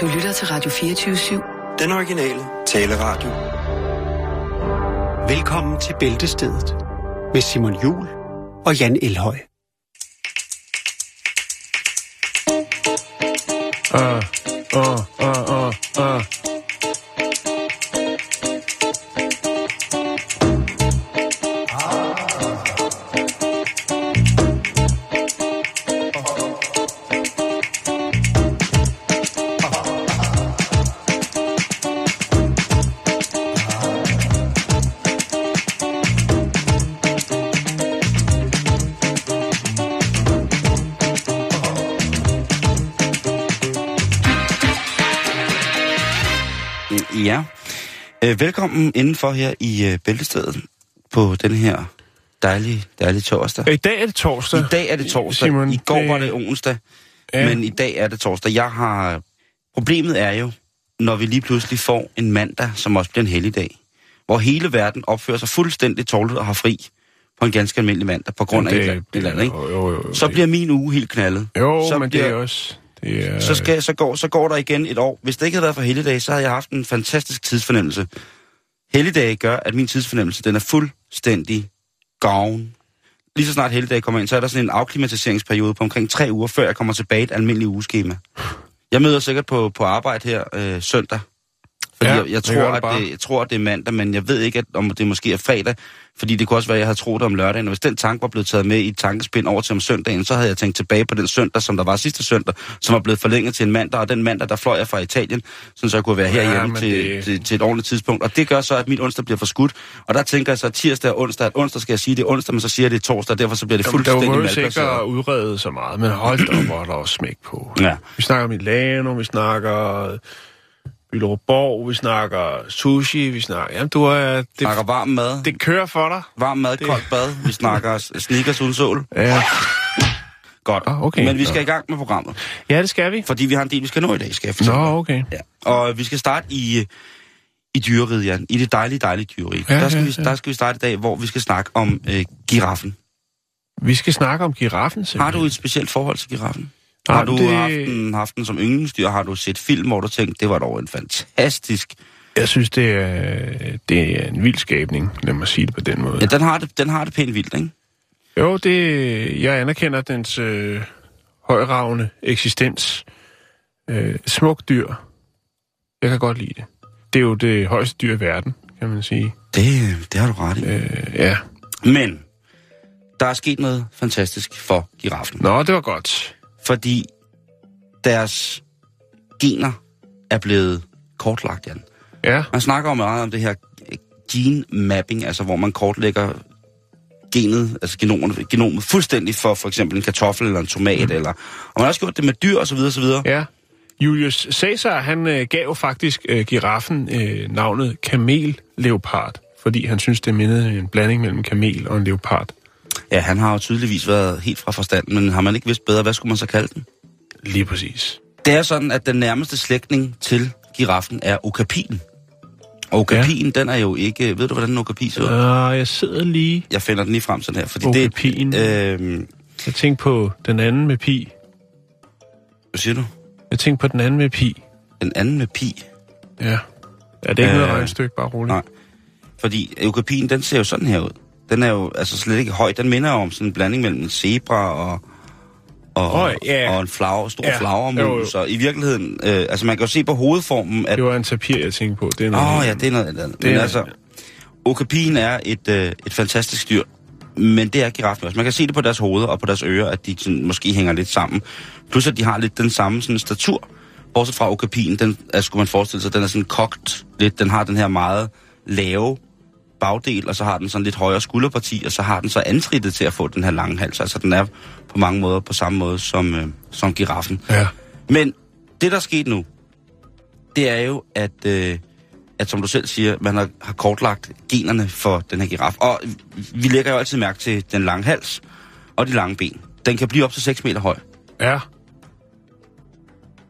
Du lytter til Radio 24-7. Den originale taleradio. Velkommen til Bæltestedet med Simon Jul og Jan Elhøj. Uh, uh, uh, uh, uh. Øh, velkommen indenfor her i øh, Bæltestedet på den her dejlige, dejlige torsdag. I dag er det torsdag. I dag er det torsdag. Simon, I går det- var det onsdag, Ja. men i dag er det torsdag. Jeg har... Problemet er jo, når vi lige pludselig får en mandag, som også bliver en helligdag, hvor hele verden opfører sig fuldstændig tårligt og har fri på en ganske almindelig mandag, på grund af et eller andet, et eller andet, ikke? Jo, jo, jo, Så det- bliver min uge helt knaldet. Jo, så men bliver- det er også... Det er, så, skal, så, går, så går der igen et år. Hvis det ikke havde været for helligdag, så havde jeg haft en fantastisk tidsfornemmelse. Helligdag gør, at min tidsfornemmelse den er fuldstændig gavn. Lige så snart helligdag kommer ind, så er der sådan en afklimatiseringsperiode på omkring tre uger, før jeg kommer tilbage i et almindeligt ugeskema. Jeg møder sikkert på, på arbejde her øh, søndag. Fordi Ja, jeg, jeg, det tror, du at det, jeg tror, at det er mandag, men jeg ved ikke, at, om det måske er fredag. Fordi det kunne også være, at jeg havde troet om lørdagen. Og hvis den tanke var blevet taget med i et tankespind over til om søndagen, så havde jeg tænkt tilbage på den søndag, som der var sidste søndag, som var blevet forlænget til en mandag. Og den mandag, der fløj jeg fra Italien, sådan så jeg kunne være Ja, herhjemme men til, det- til, til et ordentligt tidspunkt. Og det gør så, at min onsdag bliver forskudt. Og der tænker jeg så, at tirsdag og onsdag, at onsdag skal jeg sige, det er onsdag, men så siger jeg, det er torsdag, og derfor så bliver det Jamen, der fuldstændig var jo ikke malplaceret. at udrede så meget, men hold da op, hvor er der også smæk på. Ja. Vi snakker Milano, vi snakker Bylleruborg, vi snakker sushi, vi snakker... Jamen, du er... Det, snakker varm mad, det kører for dig. varm mad, det- koldt bad. Vi snakker sneakers uden sol. Ja, Godt. Ah, okay. Men vi skal Nå. i gang med programmet. ja det skal vi. Fordi vi har en del, vi skal nå i dag, skal jeg Nå, fortælle. dig. okay. Ja. Og vi skal starte i, i dyreriget, Jan. I det dejlige, dejlige dyrerige. Ja, der, skal ja, vi, ja. der skal vi starte i dag, hvor vi skal snakke om øh, giraffen. Vi skal snakke om giraffen, Har simpelthen. du et specielt forhold til giraffen? Har du det- haft, den, haft den som yndlingsdyr? Har du set film, hvor du tænkte, det var dog en fantastisk... Jeg synes, det er, det er en vild skabning, lad mig sige det på den måde. Ja, den har det, den har det pænt vildt, ikke? Jo, det, jeg anerkender dens øh, højravende eksistens. Øh, smuk dyr. Jeg kan godt lide det. Det er jo det højeste dyr i verden, kan man sige. Det, det har du ret i. Øh, ja. Men der er sket noget fantastisk for giraffen. Nå, det var godt. Fordi deres gener er blevet kortlagt, Jan. Ja, Man snakker meget om det her gene mapping, altså hvor man kortlægger genet, altså genomet, genomet fuldstændig for for eksempel en kartoffel eller en tomat, mm. eller, og man har også gjort det med dyr osv. osv. ja. Julius Caesar, han øh, gav faktisk øh, giraffen øh, navnet kamel-leopard, fordi han synes, det mindede en blanding mellem kamel og en leopard. Ja, han har jo tydeligvis været helt fra forstanden, men har man ikke vidst bedre, hvad skulle man så kalde den? Lige præcis. Det er sådan, at den nærmeste slægtning til giraffen er okapien. Og okapien, ja. den er jo ikke... Ved du, hvordan en okapi ser ud? Uh, jeg sidder lige Jeg finder den lige frem sådan her, fordi Okapien. det... Øh, Jeg tænkte på den anden med pi. hvad siger du? Jeg tænkte på den anden med pi. Den anden med pi. Ja. Ja, det er ikke Øh, noget bare roligt. nej. Fordi okapien, den ser jo sådan her ud. Den er jo altså slet ikke høj. Den minder om sådan en blanding mellem en zebra og, og, Åh, ja. og en flager, stor ja. flagermus. Så i virkeligheden, øh, altså man kan jo se på hovedformen, at... Det var en tapir, jeg tænkte på. Det er noget Åh oh, ja, det er noget andet. Det er Men noget altså, okapien er et, øh, et fantastisk dyr. Men det er giraffen også. Man kan se det på deres hoveder og på deres ører, at de sådan, måske hænger lidt sammen. Plus at de har lidt den samme sådan, statur. Bortset fra okapien, den er, skulle man forestille sig, den er sådan kogt lidt. Den har den her meget lave bagdel, og så har den sådan lidt højere skulderparti, og så har den så antrittet til at få den her lange hals. Altså den er på mange måder på samme måde som, øh, som giraffen. Ja. Men det, der er sket nu, det er jo, at, øh, at som du selv siger, man har, har kortlagt generne for den her giraf. Og vi lægger jo altid mærke til den lange hals og de lange ben. Den kan blive op til 6 meter høj. Ja.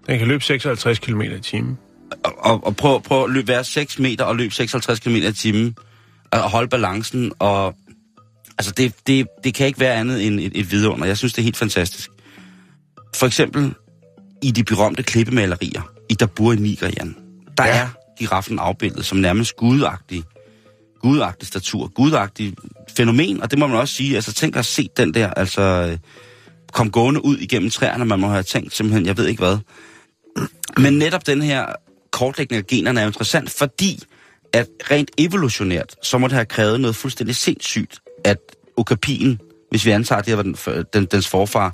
Den kan løbe 56 km i timen. Og, og, og prøv, prøv at løbe, være 6 meter og løbe 56 km i timen. Og holde balancen. Og, altså, det, det, det kan ikke være andet end et, et vidunder. Jeg synes, det er helt fantastisk. For eksempel i de berømte klippemalerier i Dabur i Niger, Jan, der Ja. er giraffen afbildet som nærmest gudagtig, gudagtig statur, gudagtig fænomen, og det må man også sige. Altså tænk at se den der, altså kom gående ud igennem træerne, man må have tænkt simpelthen, jeg ved ikke hvad. Men netop den her kortlægning af generne er interessant, fordi at rent evolutionært, så må det have krævet noget fuldstændig sindssygt, at okapien, hvis vi antager, at det var den, den, dens forfar,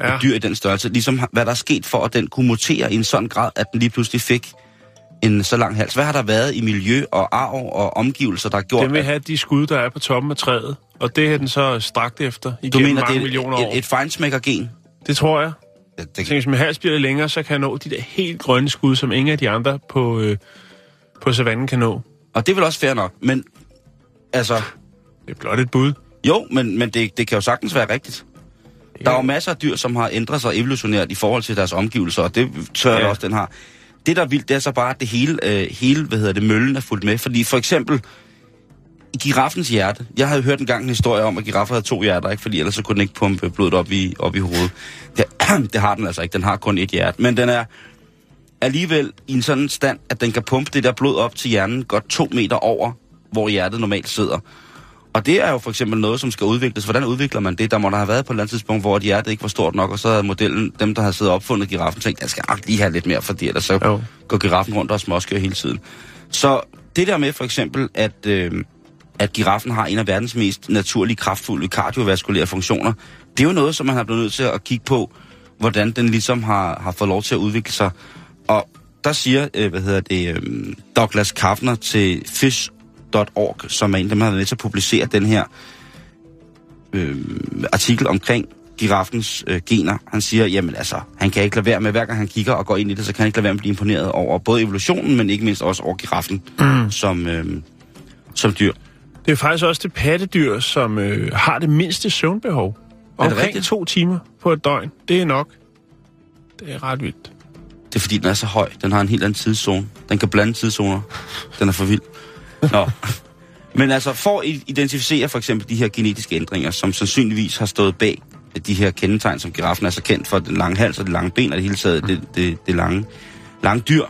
Ja. ja. et dyr i den størrelse, ligesom har- hvad der er sket for, at den kunne mutere i en sådan grad, at den lige pludselig fik en så lang hals. Hvad har der været i miljø og arv og omgivelser, der har gjort, Den vil have de skud, der er på toppen af træet. Og det er den så strakt efter du igennem mener, mange det millioner er år. et, et fejnsmækkergen? Det tror jeg. Jeg det, tænker, hvis min hals bliver lidt længere, så kan jeg nå de der helt grønne skud, som ingen af de andre på, øh, på savannen kan nå. Og det er vel også fair nok, men altså, Det er blot et bud. jo, men, men det, det kan jo sagtens være rigtigt. Der er jo masser af dyr, som har ændret sig evolutionært i forhold til deres omgivelser, og det tør Ja. også, den har. Det, der er vildt, det er så bare, at det hele, øh, hele hvad hedder det, møllen er fuldt med. Fordi for eksempel, i giraffens hjerte, jeg havde hørt engang en historie om, at giraffer havde to hjerter, ikke? fordi ellers så kunne den ikke pumpe blodet op i, op i hovedet. Det, det har den altså ikke, den har kun et hjerte. Men den er alligevel i en sådan stand, at den kan pumpe det der blod op til hjernen godt to meter over, hvor hjertet normalt sidder. Og det er jo for eksempel noget, som skal udvikles. Hvordan udvikler man det? Der må der have været på et eller andet tidspunkt, hvor et hjerte ikke var stort nok, og så havde modellen, dem der havde siddet og opfundet giraffen, tænkt, den skal lige have lidt mere, fordi ellers så Jo. går giraffen rundt og småsker hele tiden. Så det der med for eksempel, at, øh, at giraffen har en af verdens mest naturlige, kraftfulde kardiovaskulære funktioner, det er jo noget, som man har blevet nødt til at kigge på, hvordan den ligesom har, har fået lov til at udvikle sig. Og der siger, øh, hvad hedder det, øh, Douglas Kaffner til fish.org, som er en der har været med til at publicere den her øh, artikel omkring giraffens øh, gener. Han siger, jamen altså, han kan ikke lade være med, hver gang han kigger og går ind i det, så kan han ikke lade være med at blive imponeret over både evolutionen, men ikke mindst også over giraffen mm. som, øh, som dyr. Det er faktisk også det pattedyr, som øh, har det mindste søvnbehov. Omkring to timer på et døgn. Det er nok. Det er ret vildt. Det er fordi, den er så høj. Den har en helt anden tidszone. Den kan blande tidszoner. Den er for vild. Nå. Men altså, for at identificere for eksempel de her genetiske ændringer, som sandsynligvis har stået bag de her kendetegn, som giraffen er så kendt for, den lange hals og det lange ben, og det hele taget det, det, det lange, lange dyr,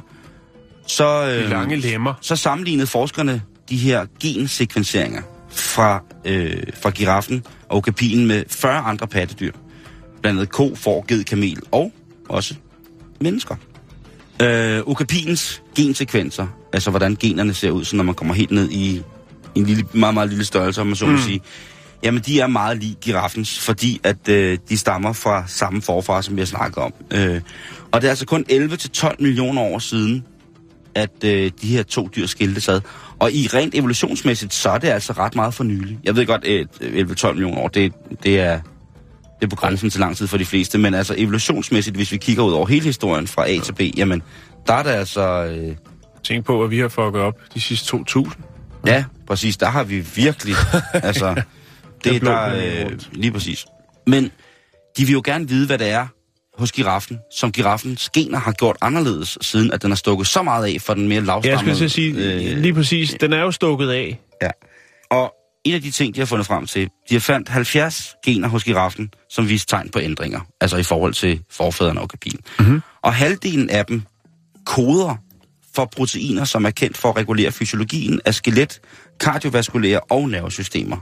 så, De øh, lange lemmer. så sammenlignede forskerne de her gensekvenseringer fra, øh, fra giraffen og okapien med 40 andre pattedyr. Blandt andet ko, får, ged, kamel og også mennesker. Øh, okapiens gensekvenser, altså hvordan generne ser ud, så når man kommer helt ned i, en lille, meget, meget lille størrelse, om man så må sige, jamen de er meget lige giraffens, fordi at øh, de stammer fra samme forfar, som vi har snakket om. Øh, og det er altså kun 11-12 millioner år siden, at øh, de her to dyr skiltes ad. Og i rent evolutionsmæssigt, så er det altså ret meget for nylig. Jeg ved godt, øh, 11-12 millioner år, det, det er det er på grænsen til lang tid for de fleste, men altså evolutionsmæssigt, hvis vi kigger ud over hele historien fra A til B, jamen, der er det altså... Øh, Tænk på, hvad vi har fucket op de sidste 2.000. ja, præcis, der har vi virkelig... altså, det er blå der... Øh, lige præcis. Men de vil jo gerne vide, hvad det er hos giraffen, som giraffens gener har gjort anderledes, siden at den har stukket så meget af for den mere Ja, jeg lavstammede... skulle til at sige, øh, lige præcis, den er jo stukket af. Ja. Og en af de ting, de har fundet frem til, de har fandt 70 gener hos giraffen, som viste tegn på ændringer, altså i forhold til forfædrene og kapin. Mm-hmm. Og halvdelen af dem koder for proteiner, som er kendt for at regulere fysiologien af skelet, kardiovaskulære og nervesystemer.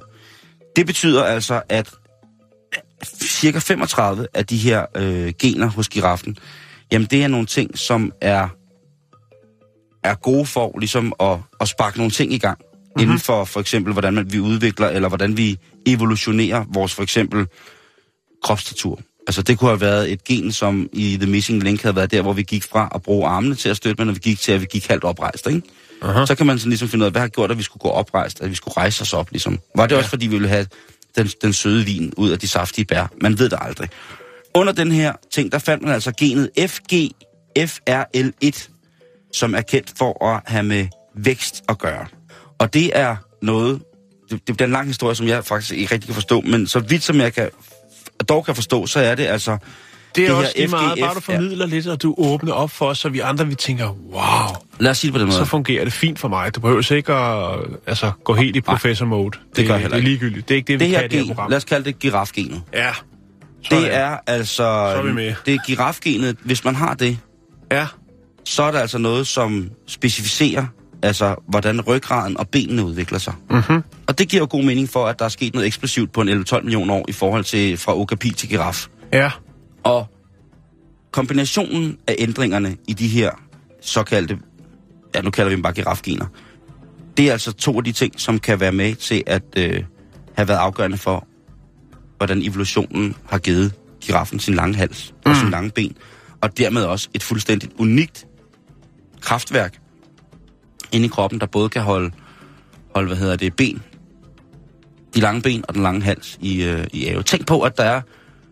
Det betyder altså, at cirka 35 af de her øh, gener hos giraffen, jamen det er nogle ting, som er, er gode for ligesom at, at sparke nogle ting i gang. Mm-hmm. Inden for for eksempel, hvordan man, vi udvikler, eller hvordan vi evolutionerer vores for eksempel kropstatur. Altså det kunne have været et gen, som i The Missing Link havde været der, hvor vi gik fra at bruge armene til at støtte, men når vi gik til, at vi gik halvt oprejst, ikke? Aha. Så kan man sådan ligesom finde ud af, hvad har gjort, at vi skulle gå oprejst, at vi skulle rejse os op, ligesom. Var det ja. også, fordi vi ville have den, den søde vin ud af de saftige bær? Man ved det aldrig. Under den her ting, der fandt man altså genet FGFRL1, som er kendt for at have med vækst at gøre. Og det er noget, det, det er en lang historie, som jeg faktisk ikke rigtig kan forstå, men så vidt som jeg kan, dog kan forstå, så er det altså... Det er Det det også lige meget, bare du formidler lidt, og du åbner op for os, så vi andre vi tænker, wow, Lad os sige det på den måde. så fungerer det fint for mig. Du behøver ikke at altså, gå helt i professor-mode. Det, gør jeg heller det er ikke. ligegyldigt. Det er ikke det, vi det her kan i det her gen, program. lad os kalde det girafgenet. Ja. Sådan. Det er altså... er vi med. Det er girafgenet. Hvis man har det, Ja. så er der altså noget, som specificerer, altså hvordan ryggraden og benene udvikler sig. Mm-hmm. Og det giver jo god mening for, at der er sket noget eksplosivt på en 11-12 millioner år i forhold til fra okapi til giraf. Ja. Og kombinationen af ændringerne i de her såkaldte, ja nu kalder vi dem bare girafgener, det er altså to af de ting, som kan være med til at øh, have været afgørende for, hvordan evolutionen har givet giraffen sin lange hals og Mm. sin lange ben, og dermed også et fuldstændigt unikt kraftværk inde i kroppen, der både kan holde, holde hvad hedder det, ben, de lange ben og den lange hals i, øh, i ave. Tænk på, at der er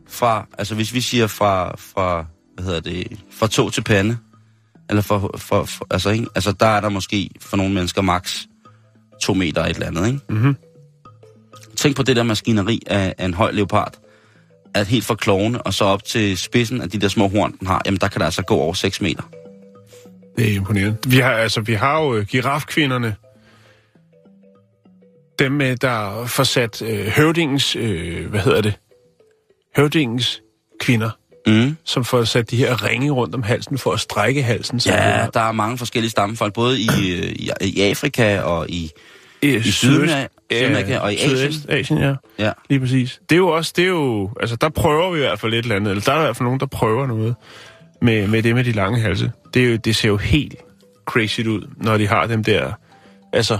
fra, altså hvis vi siger fra, fra hvad hedder det, fra tog til pande, eller for, for, for altså, ikke? altså der er der måske for nogle mennesker maks to meter et eller andet, ikke? Mhm. Tænk på det der maskineri af, af en høj leopard, at helt fra klovene og så op til spidsen af de der små horn, den har, jamen der kan der altså gå over 6 meter. Det er imponerende. Vi har, altså, vi har jo øh, girafkvinderne. Dem, med, der får sat øh, høvdingens, øh, hvad hedder det? Høvdingens kvinder, Mm. som får sat de her ringe rundt om halsen for at strække halsen. Ja, der er mange forskellige stammefolk, både i, øh, i, i Afrika og i, i, i Sydamerika, Sydamerika og i Asien. Sydøst-Asien, ja. Ja. Lige præcis. Det er jo også, det er jo, altså der prøver vi i hvert fald lidt eller andet, eller der er i hvert fald nogen, der prøver noget med, med det med de lange halse. Det, er jo, det ser jo helt crazy ud, når de har dem der, altså,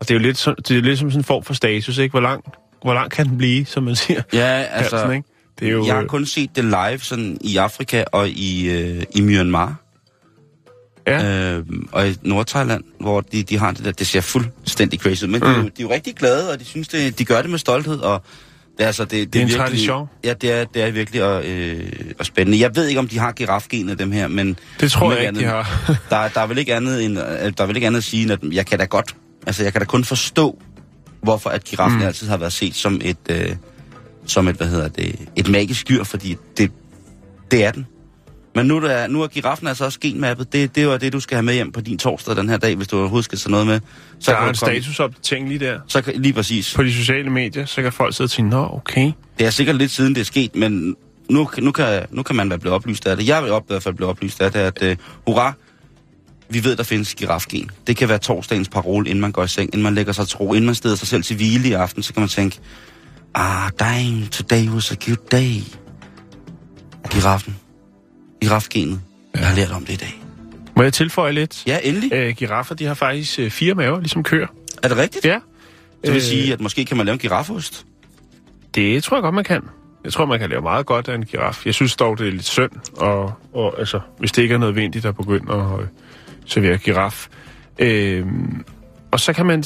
og det er jo lidt, som, det er lidt som sådan en form for status, ikke? Hvor lang, hvor lang kan den blive, som man siger? Ja, altså, halsen, ikke? Det er jo, jeg har øh, kun set det live sådan i Afrika og i, øh, i Myanmar. ja, øh, og i Nordthailand, hvor de, de har det der, det ser fuldstændig crazy ud. Men mm. de, er jo- de er jo rigtig glade, og de synes, det, de gør det med stolthed, og altså, det, det, Det er en virkelig, tradition. Ja, det er, det er virkelig og, øh, og spændende. Jeg ved ikke, om de har girafgenet dem her, men... det tror jeg ikke, de andet- har. Der, der, er vel ikke andet end, øh, der er vel ikke andet at sige, end at jeg kan da godt... Altså, jeg kan da kun forstå, hvorfor at giraffen mm. altid har været set som et... Øh, som et, hvad hedder det, et magisk dyr, fordi det, det er den. Men nu er, nu er giraffen altså også genmappet. Det, det var det, du skal have med hjem på din torsdag den her dag, hvis du skal tage noget med. Så Der kan er en statusopdatering lige der. Så kan, lige præcis. På de sociale medier, så kan folk sidde og tænke, nå, okay. Det er sikkert lidt siden, det er sket, men nu, nu, kan, nu kan man være blevet oplyst af det. Jeg vil op, i hvert fald blive oplyst af det, at uh, hurra, vi ved, der findes girafgen. Det kan være torsdagens parole, inden man går i seng, inden man lægger sig til ro, inden man steder sig selv til hvile i aften, så kan man tænke, ah, dang, today was a good day. Giraffen. Girafgenet. Jeg har lært om det i dag. Må jeg tilføje lidt? Ja, endelig. Øh, giraffer, de har faktisk øh, fire maver, ligesom køer. Er det rigtigt? Ja. Det vil Øh, sige, at måske kan man lave en giraffost. Det tror jeg godt, man kan. Jeg tror, man kan lave meget godt af en giraf. Jeg synes dog, det er lidt synd, og, og altså, hvis det ikke er nødvendigt at begynde at øh, servere giraf. Øhm, og så kan man,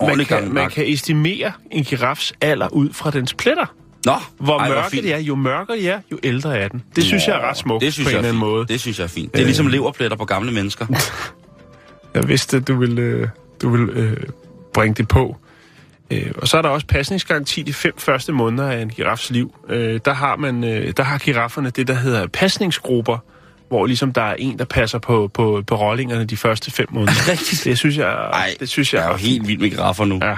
man, kan, man kan estimere en girafs alder ud fra dens pletter. Nå, Hvor ej, mørke fint. de er, jo mørkere de er, jo ældre er den. Det synes jeg er ret smukt det synes på en jeg eller er anden måde. Det synes jeg er fint. Det er Øh. ligesom leverpletter på gamle mennesker. Jeg vidste, du ville, øh, du ville øh, bringe det på. Øh, og så er der også pasningsgaranti de fem første måneder af en girafs liv. Øh, der, har man, øh, der har girafferne det, der hedder pasningsgrupper, hvor ligesom der er en, der passer på, på, på rollingerne de første fem måneder. Rigtigt. Det synes jeg, Ej, det synes jeg jeg er jo helt vild med giraffer nu. Ja.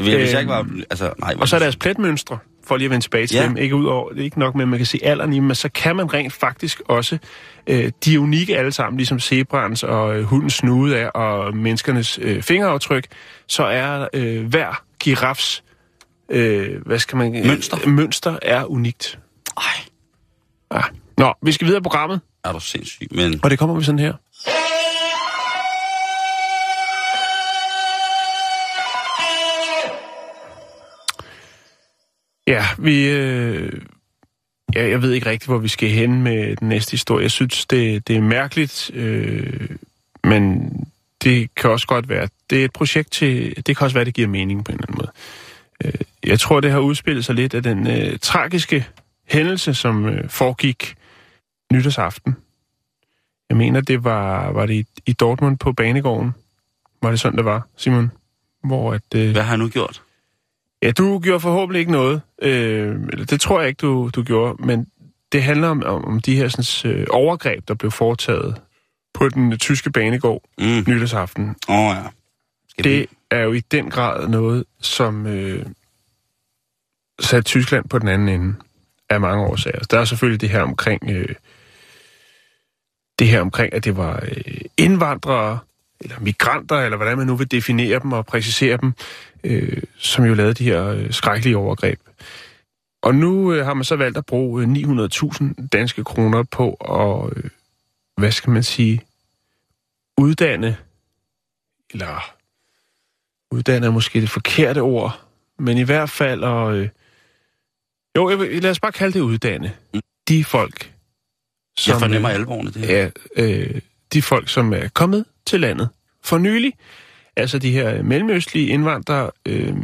Hvis jeg ikke Øhm, var... Altså, nej, Og så er deres pletmønstre, for lige at vende tilbage til Ja. dem. Ikke ud over, det er ikke nok med, at man kan se alderen i dem, men så kan man rent faktisk også, øh, de er unikke alle sammen, ligesom zebraens og øh, hundens snude er, og menneskernes øh, fingeraftryk, så er øh, hver girafs, øh, hvad skal man... øh, Mønster. Mønster er unikt. Ej, Ja. Nå, vi skal videre i programmet, er du sindssyg. Men og det kommer vi sådan her. Ja, vi... Øh, ja, jeg ved ikke rigtigt, hvor vi skal hen med den næste historie. Jeg synes, det, det er mærkeligt, øh, men det kan også godt være... Det er et projekt til... Det kan også være, det giver mening på en eller anden måde. Øh, jeg tror, det har udspillet sig lidt af den øh, tragiske hændelse, som øh, foregik nytårsaften. Jeg mener, det var, var det i, i Dortmund på Banegården. Var det sådan, det var, Simon? Hvor at... Øh, hvad har han nu gjort? Ja, du gjorde forhåbentlig ikke noget. Øh, det tror jeg ikke, du, du gjorde. Men det handler om, om, de her sådan, øh, overgreb, der blev foretaget på den øh, tyske banegård Mm. nytårsaften. Åh oh, ja. Skal Det vi... er jo i den grad noget, som øh, satte Tyskland på den anden ende af mange årsager. Der er selvfølgelig det her omkring øh, det det her omkring, at det var øh, indvandrere, eller migranter, eller hvordan man nu vil definere dem og præcisere dem, øh, som jo lavede de her øh, skrækkelige overgreb. Og nu øh, har man så valgt at bruge øh, 900.000 danske kroner på at, øh, hvad skal man sige, uddanne, eller uddanne er måske det forkerte ord, men i hvert fald at, øh, jo, lad os bare kalde det uddanne. De folk, som... Jeg fornemmer alvorene, det her. Ja, øh, de folk, som er kommet til landet for nylig, altså de her mellemøstlige indvandrere, øh,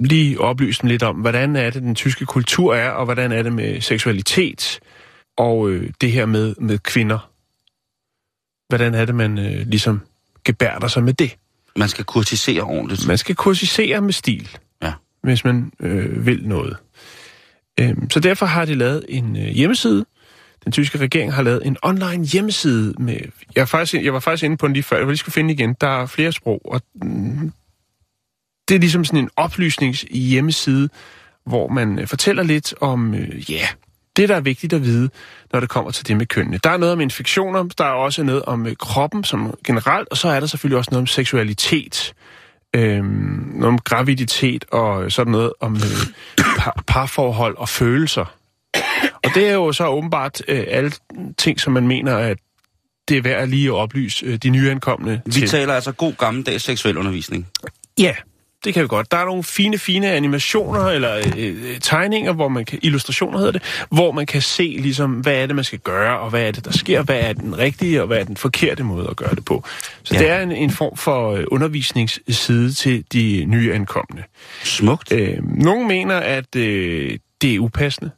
lige oplyse dem lidt om, hvordan er det, den tyske kultur er, og hvordan er det med seksualitet, og øh, det her med, med kvinder. Hvordan er det, man øh, ligesom gebærder sig med det? Man skal kurtisere ordentligt. Man skal kurtisere med stil, ja. hvis man øh, vil noget. Øhm, så derfor har de lavet en øh, hjemmeside. Den tyske regering har lavet en online hjemmeside med... Jeg, er faktisk, jeg var faktisk inde på den lige før, jeg vil lige skulle finde igen. Der er flere sprog, og mm, det er ligesom sådan en oplysningshjemmeside, hvor man øh, fortæller lidt om, øh, ja, det der er vigtigt at vide, når det kommer til det med kønnene. Der er noget om infektioner, der er også noget om øh, kroppen som generelt, og så er der selvfølgelig også noget om seksualitet, øh, noget om graviditet og sådan noget om øh, par, parforhold og følelser. Og det er jo så åbenbart øh, alle ting, som man mener, at det er værd at lige at oplyse øh, de nyankomne Vi til. taler altså god gammeldags seksuel undervisning. Ja, det kan vi godt. Der er nogle fine, fine animationer, eller øh, øh, tegninger, hvor man kan, illustrationer hedder det, hvor man kan se, ligesom, hvad er det, man skal gøre, og hvad er det, der sker, hvad er den rigtige, og hvad er den forkerte måde at gøre det på. Så ja. det er en, en form for øh, undervisningsside til de nye ankommende. Smukt. Øh, nogle mener, at øh, det er upassende.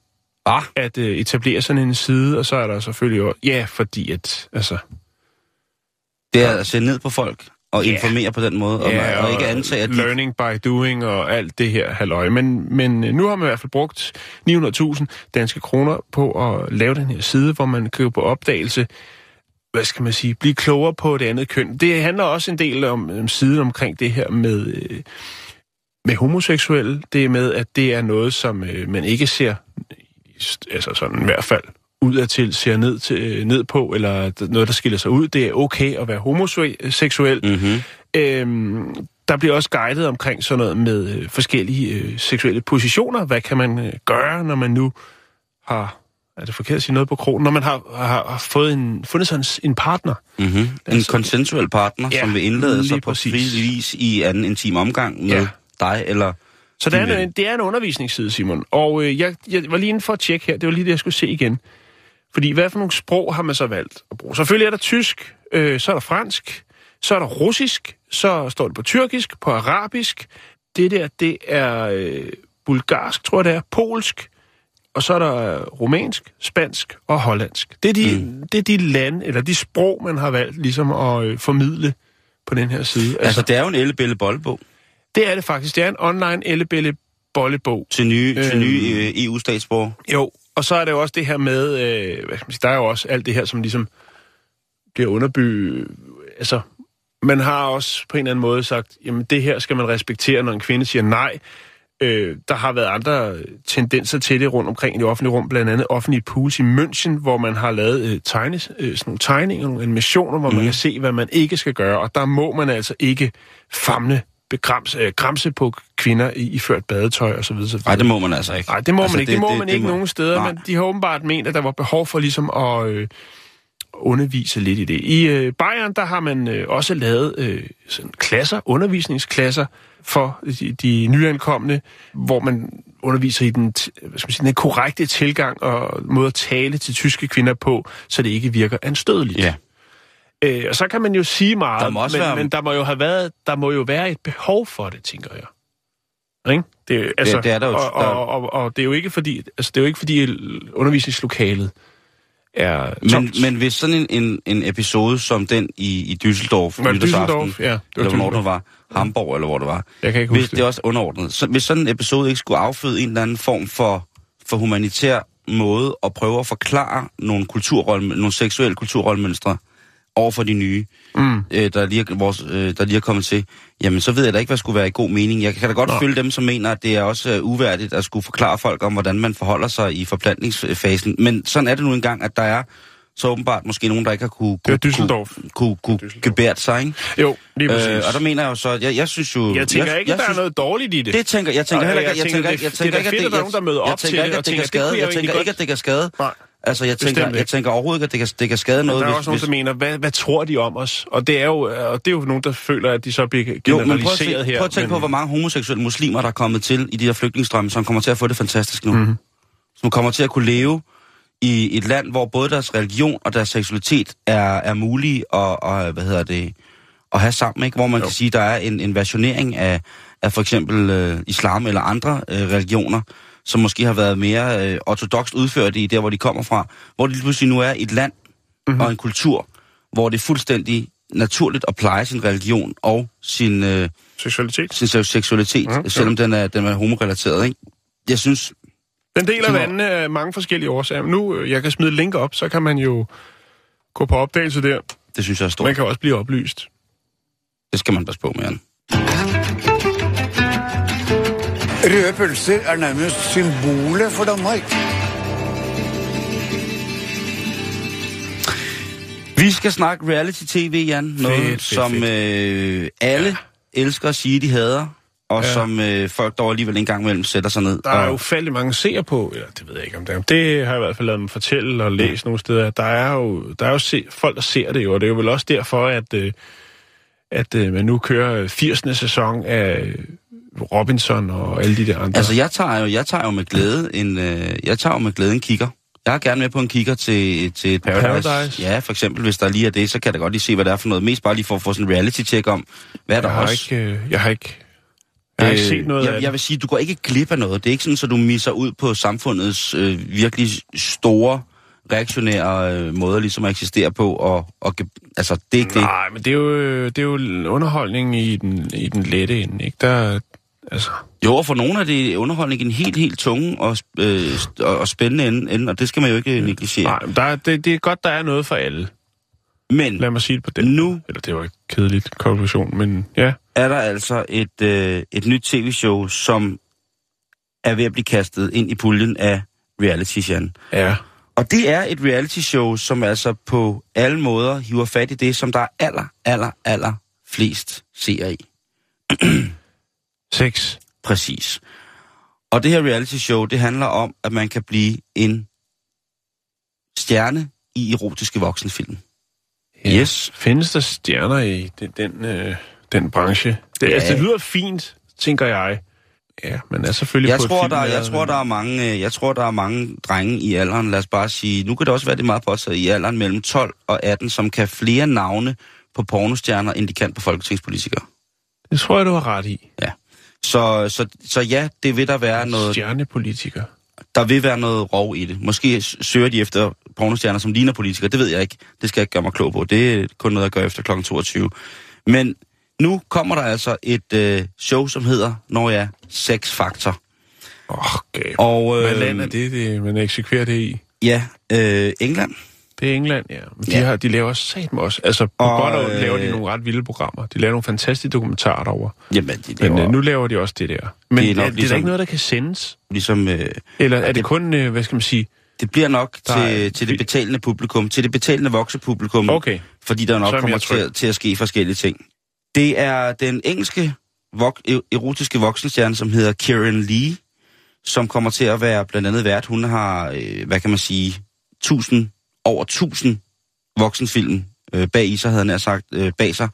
Ah. At øh, etablere sådan en side, og så er der selvfølgelig jo, ja, fordi at, altså... Det er at se ned på folk og yeah. informere på den måde, og, yeah, og, og ikke antage, at de... learning by doing og alt det her halløj. Men, men øh, nu har man i hvert fald brugt 900.000 danske kroner på at lave den her side, hvor man kan på opdagelse hvad skal man sige, blive klogere på det andet køn. Det handler også en del om, om siden omkring det her med, øh, med homoseksuelle. Det er med, at det er noget, som øh, man ikke ser, altså sådan i hvert fald udadtil ser ned, til, øh, ned på, eller noget, der skiller sig ud. Det er okay at være homoseksuel. Mm-hmm. Øhm, der bliver også guidet omkring sådan noget med øh, forskellige øh, seksuelle positioner. Hvad kan man øh, gøre, når man nu har... Er det forkert at sige noget på krogen? Når man har, har, har fået en, fundet sig en, en partner. Mm-hmm. En konsensuel partner, ja, som vil indlede sig på fri vis i anden intim omgang med ja. dig, eller... Så det er, en, det er en undervisningsside, Simon. Og øh, jeg, jeg var lige inde for at tjekke her. Det var lige det, jeg skulle se igen. Fordi hvad for nogle sprog har man så valgt at bruge? Selvfølgelig er der tysk, øh, så er der fransk, så er der russisk, så står det på tyrkisk, på arabisk. Det der, det er øh, bulgarsk, tror jeg det er, polsk, og så er der rumænsk, spansk og hollandsk. Det er de, mm. det er de lande, eller de sprog, man har valgt ligesom at øh, formidle på den her side. Altså, altså det er jo en ellebælle boldbog. Det er det faktisk. Det er en online ellebælle bollebog. Til nye, øh, til nye EU-statsborger? Jo, og så er det jo også det her med, øh, hvad skal man sige, der er jo også alt det her, som ligesom bliver underby... Altså, man har også på en eller anden måde sagt, jamen det her skal man respektere, når en kvinde siger nej. Øh, der har været andre tendenser til det rundt omkring i det offentlige rum, blandt andet offentlige pools i München, hvor man har lavet øh, tegne, øh, sådan nogle tegninger, nogle animationer, hvor mm. man kan se, hvad man ikke skal gøre, og der må man altså ikke famle begrams, øh, gramse på kvinder i, i ført badetøj og så videre. Nej, det må man altså ikke. Nej, det må altså, man ikke. Det, det må det, man det, ikke det må... nogen steder, Nej. men de har åbenbart ment, at der var behov for ligesom at øh, undervise lidt i det. I øh, Bayern, der har man øh, også lavet øh, sådan klasser, undervisningsklasser for de, de nyankomne, hvor man underviser i den, hvad skal man sige, den korrekte tilgang og måde at tale til tyske kvinder på, så det ikke virker anstødeligt. Ja. Øh, og så kan man jo sige meget, der må men, være... men der må jo have været, der må jo være et behov for det, tænker jeg. Ikke? Det, altså, det, det er der jo. Og, og, og, og, det er jo ikke fordi, altså, det er jo ikke fordi undervisningslokalet er men, men hvis sådan en, en, en episode som den i, i Düsseldorf, men Düsseldorf, ja, det var eller hvornår det var, Hamburg, eller hvor det var. Jeg kan ikke hvis huske det. det er også underordnet. Så, hvis sådan en episode ikke skulle afføde en eller anden form for, for humanitær måde at prøve at forklare nogle, kulturrolle, nogle seksuelle kulturrollemønstre, over for de nye, mm. øh, der, lige er, vores, øh, der lige er kommet til, jamen så ved jeg da ikke, hvad skulle være i god mening. Jeg kan da godt Nå. følge dem, som mener, at det er også uh, uværdigt at skulle forklare folk om, hvordan man forholder sig i forplantningsfasen. Men sådan er det nu engang, at der er så åbenbart måske nogen, der ikke har kunne, kunne, Düsseldorf. kunne, kunne, kunne gebært sig, ikke? Jo, lige præcis. Øh, og der mener jeg jo så, jeg, jeg synes jo... jeg tænker ikke, at der synes, er noget dårligt i det. Det tænker jeg tænker heller ikke, jeg jeg tænker, tænker, det- jeg tænker er ikke, at jeg tænker ikke, det, at og det kan skade, jeg jeg tænker ikke, at det kan skade. Nej. Altså, jeg tænker, jeg tænker overhovedet ikke, at det kan, det kan skade noget, der er hvis, også nogen, hvis, der mener, hvad, hvad tror de om os? Og det er jo, og det er jo nogen, der føler, at de så bliver Jo, men prøv at, generaliseret se, her. prøv at tænke på, hvor mange homoseksuelle muslimer, der er kommet til i de her flygtningestrømme, som kommer til at få det fantastisk nu. Mhm. Mm-hmm. Som kommer til at kunne leve i et land, hvor både deres religion og deres seksualitet er, er mulige at, og, hvad hedder det, at have sammen. Ikke? Hvor man jo. kan sige, der er en, en versionering af, af for eksempel øh, islam eller andre øh, religioner, som måske har været mere øh, ortodoxt udført i der, hvor de kommer fra. Hvor det lige pludselig nu er et land Mhm. mm-hmm. og en kultur, hvor det er fuldstændig naturligt at pleje sin religion og sin... Øh, Seksualitet. sin se- seksualitet, Ja, ja, selvom den er, den er homorelateret, ikke? Jeg synes, Den deler vandene af mange forskellige årsager. Nu, øh, jeg kan smide link op, så kan man jo gå på opdagelse der. det synes jeg er stort. Man kan også blive oplyst. Det skal man passe på med, Jan. Røde pølser er nærmest symbolet for Danmark. Vi skal snakke reality-tv, Jan. Noget, Fedt, fedt, som fedt. Øh, alle ja. elsker at sige, de hader. Og Ja. ja. som øh, folk dog alligevel en gang imellem sætter sig ned. Der er og, jo faldelig mange seere på, ja, det ved jeg ikke om det er. Det har jeg i hvert fald lavet mig fortælle og læse nogle steder. at Der er jo, der er jo se, folk, der ser det jo, og det er jo vel også derfor, at, øh, at øh, man nu kører 80. sæson af øh, Robinson og alle de der andre. Altså, jeg tager jo, jeg tager jo med glæde en, øh, jeg tager jo med glæde en kigger. Jeg er gerne med på en kigger til, til et Paradise. Paradise? Ja, for eksempel, hvis der lige er det, så kan jeg da godt lige se, hvad det er for noget. Mest bare lige for at få sådan en reality-check om, hvad er der jeg, har også. ikke, øh, jeg har ikke, jeg har ikke set noget Øh, jeg, af jeg vil sige, du går ikke glip af noget. Det er ikke sådan, at du misser ud på samfundets øh, virkelig store reaktionære øh, måder ligesom at eksistere på. Og, og, altså, det er ikke det. Nej, men det er jo, øh, det er jo underholdning i den, i den lette ende, ikke? Der, altså, Jo, og for nogle af det underholdning en helt, helt tunge og, øh, og, spændende ende, ende, og det skal man jo ikke negligere. nej, der, er- det, det er godt, der er noget for alle. Men Lad mig sige det på den. nu Eller det var ikke kedeligt konklusion, men ja. er der altså et, øh, et nyt tv-show, som er ved at blive kastet ind i puljen af reality Jan. Ja. Og det er et reality show, som altså på alle måder hiver fat i det, som der er aller, aller, aller flest ser i. Sex. Præcis. Og det her reality show, det handler om, at man kan blive en stjerne i erotiske voksenfilm. Ja. Yes. Findes der stjerner i den, den, øh, den branche? Det, Ja. ja. altså, det lyder fint, tænker jeg. Ja, men er selvfølgelig Jeg på tror, film, der, jeg, tror, der er mange, øh, jeg tror, der er mange drenge i alderen, lad os bare sige, nu kan det også være, det er meget påtaget i alderen mellem 12 og 18, som kan flere navne på pornostjerner, end de kan på folketingspolitikere. Det tror jeg, du har ret i. Så, så, så ja, det vil der være noget, Stjernepolitiker. der vil være noget rov i det. Måske søger de efter pornostjerner, som ligner politikere. Det ved jeg ikke. Det skal jeg ikke gøre mig klog på. Det er kun noget, jeg gør efter kl. 22. Men nu kommer der altså et øh, show, som hedder, når jeg Sex Factor. Åh, oh, gav. Og, øh, Hvad land er det, det, man eksekverer det i? Ja, øh, England. Det er England, ja. Men de, Ja. har, de laver satme også. Altså, på Og, godt ondt laver de øh, nogle ret vilde programmer. De laver nogle fantastiske dokumentarer derovre. Jamen, de Men laver, øh, nu laver de også det der. Men Det det er er, nok er, det er ligesom- der ikke noget, der kan sendes? ligesom, øh, Eller er det, det- det kun, øh, hvad skal man sige... det bliver nok Der er- til, til det betalende publikum, til det betalende voksepublikum, Okay. fordi der nok er kommer til, til at ske forskellige ting. Det er den engelske vok- e- erotiske voksenstjerne, som hedder Kieran Lee, som kommer til at være blandt andet vært. Hun har, øh, hvad kan man sige, tusind, over tusind voksenfilm øh, bag i sig, havde han sagt, øh, bag sig.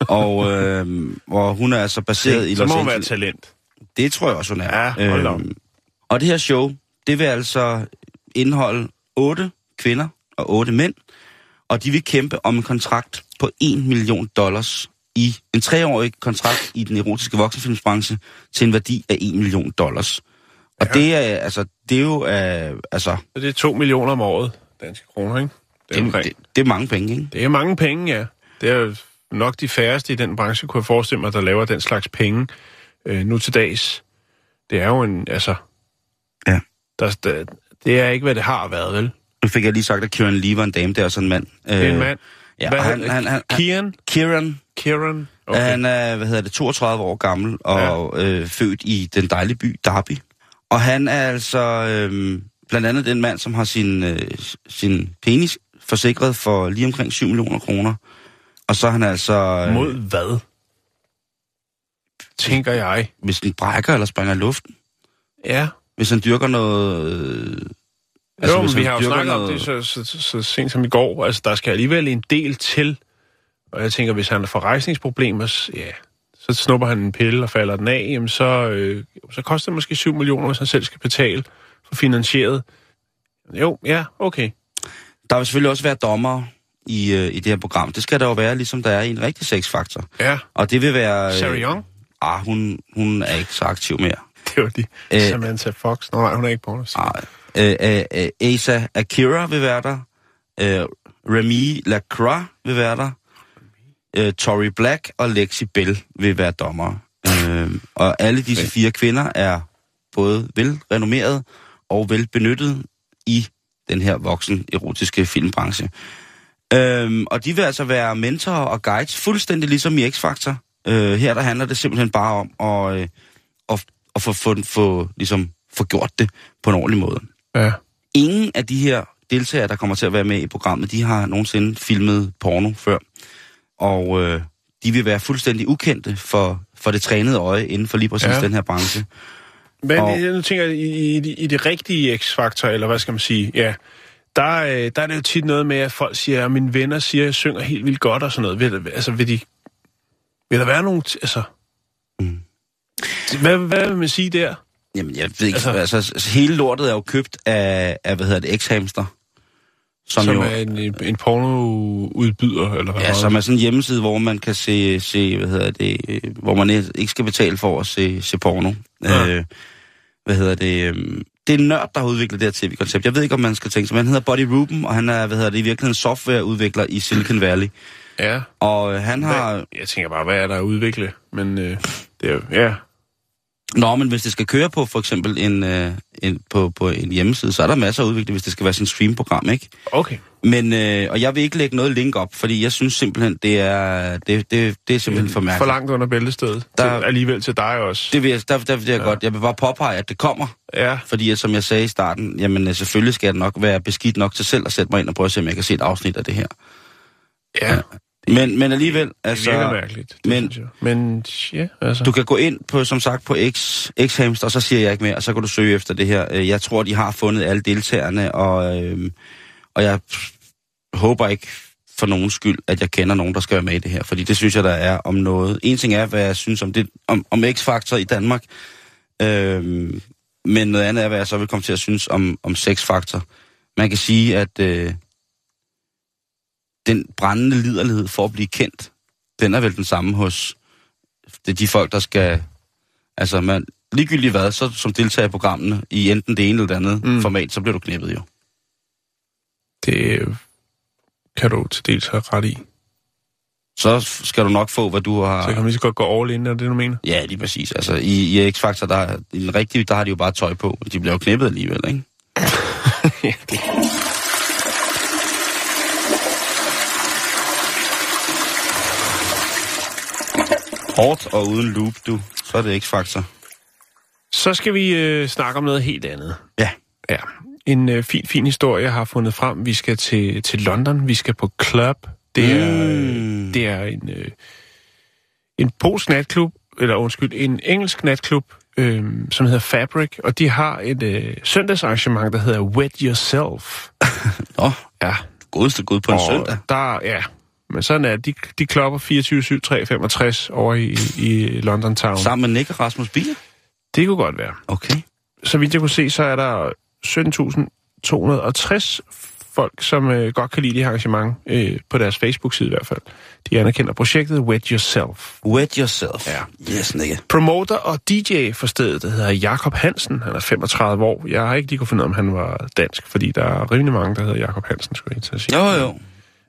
Og, øh, og hun er altså baseret i Så Los må man være Angeles. talent. Det tror jeg også, hun er. Ja, hold. Øhm, og det her show, det vil altså indeholde otte kvinder og otte mænd, og de vil kæmpe om en kontrakt på 1 million dollars i en treårig kontrakt i den erotiske voksenfilmsbranche til en værdi af 1 million dollars. Og Ja. det er altså, det er jo, uh, altså, Så det er to millioner om året, danske kroner, ikke? Det er, det, det, det er mange penge, ikke? det er mange penge, ja. Det er nok de færreste i den branche, kunne jeg forestille mig, der laver den slags penge øh, nu til dags. Det er jo en, altså... Ja. Der, der, det er ikke, hvad det har været, vel? Nu fik jeg lige sagt, at Kieran Lee var en dame, det er også en mand. Det er en mand. Ja, Hvad han, han, han, Kian? Kieran, Kieran? Okay. Han er, hvad hedder det, 32 år gammel og ja. øh, født i den dejlige by Derby. Og han er altså øh, blandt andet den mand, som har sin, øh, sin penis forsikret for lige omkring 7 millioner kroner. Og så er han altså... øh, Mod hvad? Tænker jeg. Hvis den brækker eller springer i luften. Ja. Hvis han dyrker noget... Øh, Altså, jo, hvis vi har jo snakket om det så, så, så, så sent som i går. Altså, der skal alligevel en del til. Og jeg tænker, hvis han får rejsningsproblemer, ja, så snupper han en pille og falder den af, jamen så, øh, så koster det måske 7 millioner, hvis han selv skal betale finansieret. Jo, ja, okay. Der vil selvfølgelig også være dommer i, øh, i det her program. Det skal der jo være, ligesom der er i en rigtig sexfaktor. Ja, Og det vil være... Sarah Young, Ah, hun, hun er ikke så aktiv mere. det var de. Øh. Samantha Fox. Nå, nej, hun er ikke porno. Ah, øh, øh, øh, Asa Akira vil være der. Øh, Remy Lacroix vil være der. Øh, Tori Black og Lexi Bell vil være dommer. Øh, og alle disse fire kvinder er både velrenommeret og velbenyttet i den her voksen erotiske filmbranche. Øhm, og de vil altså være mentorer og guides, fuldstændig ligesom i X-Factor. Øh, her der handler det simpelthen bare om at, øh, at, at få, få, få, ligesom, få gjort det på en ordentlig måde. Ja. Ingen af de her deltagere, der kommer til at være med i programmet, de har nogensinde filmet porno før. Og øh, de vil være fuldstændig ukendte for, for det trænede øje inden for lige præcis Ja. den her branche. Men Og- nu tænker jeg, i, i, i det rigtige X-faktor, eller hvad skal man sige, ja, der, øh, der er det jo tit noget med, at folk siger, at mine venner siger, at jeg synger helt vildt godt og sådan noget. Vil, altså, vil, de, vil der være nogen... Altså, Mm. hvad, hvad vil man sige der? Jamen, jeg ved ikke, Altså- altså, altså hele lortet er jo købt af, af hvad hedder det, X-Hamster. Som, Som jo, er en, en pornoudbyder, eller hvad? ja, som er sådan en hjemmeside, hvor man kan se, se hvad hedder det, hvor man ikke skal betale for at se, se porno. Ja. Øh, hvad hedder det, øh, det er en nørd, der har udviklet det her tv-koncept. Jeg ved ikke, om man skal tænke sig, men han hedder Buddy Ruben, og han er, hvad hedder det, i virkeligheden softwareudvikler i Silicon Valley. Ja. Og øh, han har... Hvad, jeg tænker bare, hvad er der at udvikle? Men øh, det er jo... Ja. Nå, men hvis det skal køre på for eksempel en, øh, en, på, på en hjemmeside, så er der masser af udvikling, hvis det skal være sådan et streamprogram, ikke? Okay. Men, øh, og jeg vil ikke lægge noget link op, fordi jeg synes simpelthen, det er, det, det, det er simpelthen for mærkeligt. For langt under bæltestedet. Der-. Til, alligevel til dig også. Det vil jeg, der, der vil jeg Ja. godt. Jeg vil bare påpege, at det kommer. Ja. Fordi som jeg sagde i starten, jamen øh, selvfølgelig skal jeg nok være beskidt nok til selv at sætte mig ind og prøve at se, om jeg kan se et afsnit af det her. Ja. Men, men alligevel, Det virker altså, mærkeligt. Det men-. Men ja, altså... du kan gå ind på, som sagt, på X, X-Hamster, og så siger jeg ikke mere, og så kan du søge efter det her. Øh, Jeg tror, de har fundet alle deltagerne, og, øh, og jeg håber ikke for nogen skyld, at jeg kender nogen, der skal være med i det her, fordi det synes jeg, der er om noget. En ting er, hvad jeg synes om, det, om, om X-Factor i Danmark, øh, men noget andet er, hvad jeg så vil komme til at synes om, om Sex-Factor. Man kan sige, at øh, den brændende liderlighed for at blive kendt, den er vel den samme hos det er de folk, der skal... Altså, man, ligegyldigt hvad, så som deltager i programmene, i enten det ene eller det andet Mm. format, så bliver du knippet jo. Det øh, kan du til dels have ret i. Så skal du nok få, hvad du har... Så kan man lige så godt gå all in, er det, du mener? Ja, lige præcis. Altså, i, i X-Factor, der, i den rigtige, der har de jo bare tøj på. De bliver jo knippet alligevel, ikke? ja, det. Hårdt og uden loop, du. Så er det X-Factor. Så skal vi øh, snakke om noget helt andet. Ja. Ja. En øh, fin, fin historie, jeg har fundet frem. Vi skal til, til London. Vi skal på club. Det er, Mm. det er en, øh, en polsk natklub, eller undskyld, en engelsk natklub, øh, som hedder Fabric, og de har et øh, søndagsarrangement, der hedder Wet Yourself. Nå, Ja, godeste gud på en og søndag. Der, ja, men sådan er det. de, de klopper 24-7, 365 over i, i London Town. Sammen med Nick og Rasmus Bier? Det kunne godt være. Okay. så vidt jeg kunne se, så er der 17.260 folk, som øh, godt kan lide det her arrangement, øh, på deres Facebook-side i hvert fald. De anerkender projektet Wet Yourself. Wet yourself. Ja. Yes, Nick. Promoter og DJ for stedet, der hedder Jakob Hansen. Han er 35 år. Jeg har ikke lige kunne finde ud af, om han var dansk, fordi der er rimelig mange, der hedder Jakob Hansen, skulle jeg sige. Jo, jo.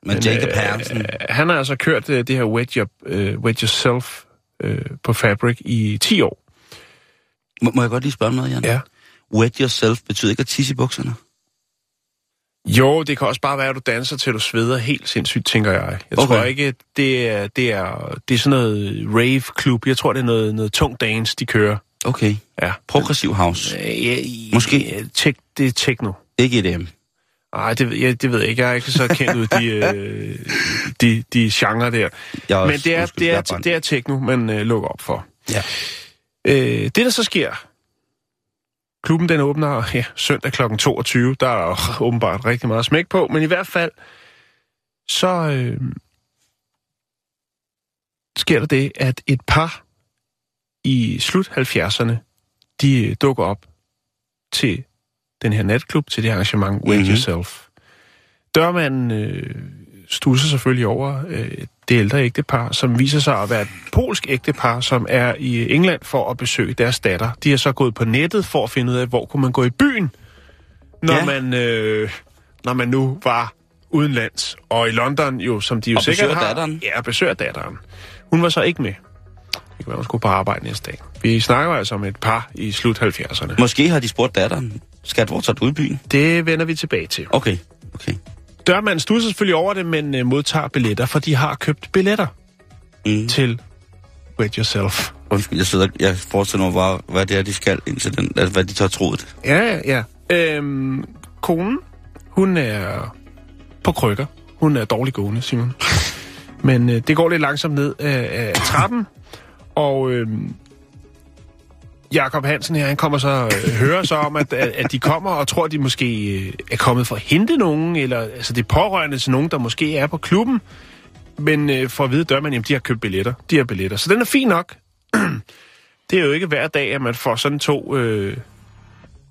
Men, Men Jacob øh, Hansen. øh, Han har altså kørt øh, det her Wet, Your, øh, Wet Yourself øh, på Fabric i 10 år. Må, må jeg godt lige spørge noget, Jan? Ja. Wet yourself betyder ikke at tisse i bukserne? Jo, det kan også bare være, at du danser til du sveder helt sindssygt, tænker jeg. Jeg Okay. tror ikke, det er, det er, det er sådan noget rave-klub. Jeg tror, det er noget, noget tung dance, de kører. Okay. Ja. Progressiv house. Øh, ja, Måske. Tek, det er techno. Ikke EDM. Nej, det, ved jeg, det ved jeg ikke. Jeg er ikke så kendt ud de, øh, de, de genre der. Jeg er Men det er, undskyld, det er, er brændt. det er techno, man øh, lukker op for. Ja. Øh, det, der så sker... Klubben den åbner ja, søndag kl. 22. Der er jo åbenbart rigtig meget smæk på, men i hvert fald så øh, sker der det, at et par i slut 70'erne, de øh, dukker op til den her natklub, til det arrangement Wake Mhm. Yourself. Dørmanden øh, stusser selvfølgelig over øh, det ældre ægtepar, som viser sig at være et polsk ægtepar, som er i England for at besøge deres datter. De er så gået på nettet for at finde ud af, hvor kunne man gå i byen, når, Ja. man, øh, når man nu var udenlands. Og i London jo, som de jo Og sikkert har... datteren. Ja, besøger datteren. Hun var så ikke med. Det kan være, hun skulle på arbejde næste dag. Vi snakker altså om et par i slut 70'erne. Måske har de spurgt datteren, skat, hvor tager du i byen? Det vender vi tilbage til. Okay, okay. Dørmanden stusser selvfølgelig over det, men øh, modtager billetter, for de har købt billetter Mm. til Wet Yourself. Undskyld, jeg sidder, jeg forestiller mig bare, hvad det er, de skal indtil den, altså, hvad de tager troet. Ja, ja, ja. Øhm, konen, hun er på krykker. Hun er dårlig gående, Simon. Men øh, det går lidt langsomt ned af, af trappen, og øh, Jakob Hansen her, han kommer så øh, hører så om, at, at, at de kommer og tror, at de måske øh, er kommet for at hente nogen, eller altså det er pårørende til nogen, der måske er på klubben. Men øh, for at vide dør man, jamen de har købt billetter. De har billetter. Så den er fin nok. det er jo ikke hver dag, at man får sådan to øh,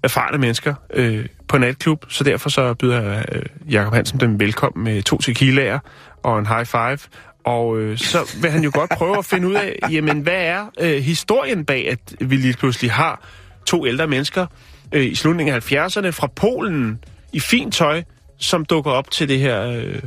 erfarne mennesker øh, på natklub, så derfor så byder øh, Jakob Hansen dem velkommen med to tequilaer og en high five. Og øh, så vil han jo godt prøve at finde ud af, jamen hvad er øh, historien bag, at vi lige pludselig har to ældre mennesker øh, i slutningen af 70'erne fra Polen i fint tøj, som dukker op til det her øh,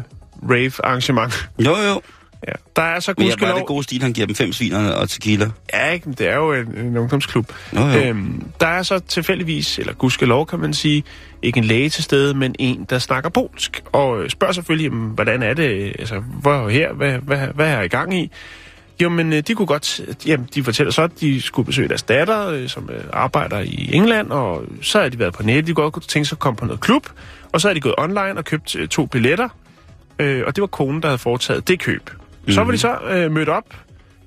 rave-arrangement. Jo, jo. Ja. Der er så Men jeg gudskelov... det gode stil, han giver dem fem svinerne og tequila. Ja, ikke? Det er jo en, en ungdomsklub. Jo, jo. Øhm, der er så tilfældigvis, eller gudskelov kan man sige, ikke en læge til stede, men en, der snakker polsk. Og øh, spørger selvfølgelig, hvordan er det, altså, hvor er her, hvad, hvad, hvad er jeg i gang i? Jo, men øh, de kunne godt, jamen, de fortæller så, at de skulle besøge deres datter, øh, som arbejder i England, og så har de været på nettet, de godt kunne tænke sig at komme på noget klub, og så er de gået online og købt to billetter, øh, og det var konen, der havde foretaget det køb. Mm. Så var de så øh, mødt op,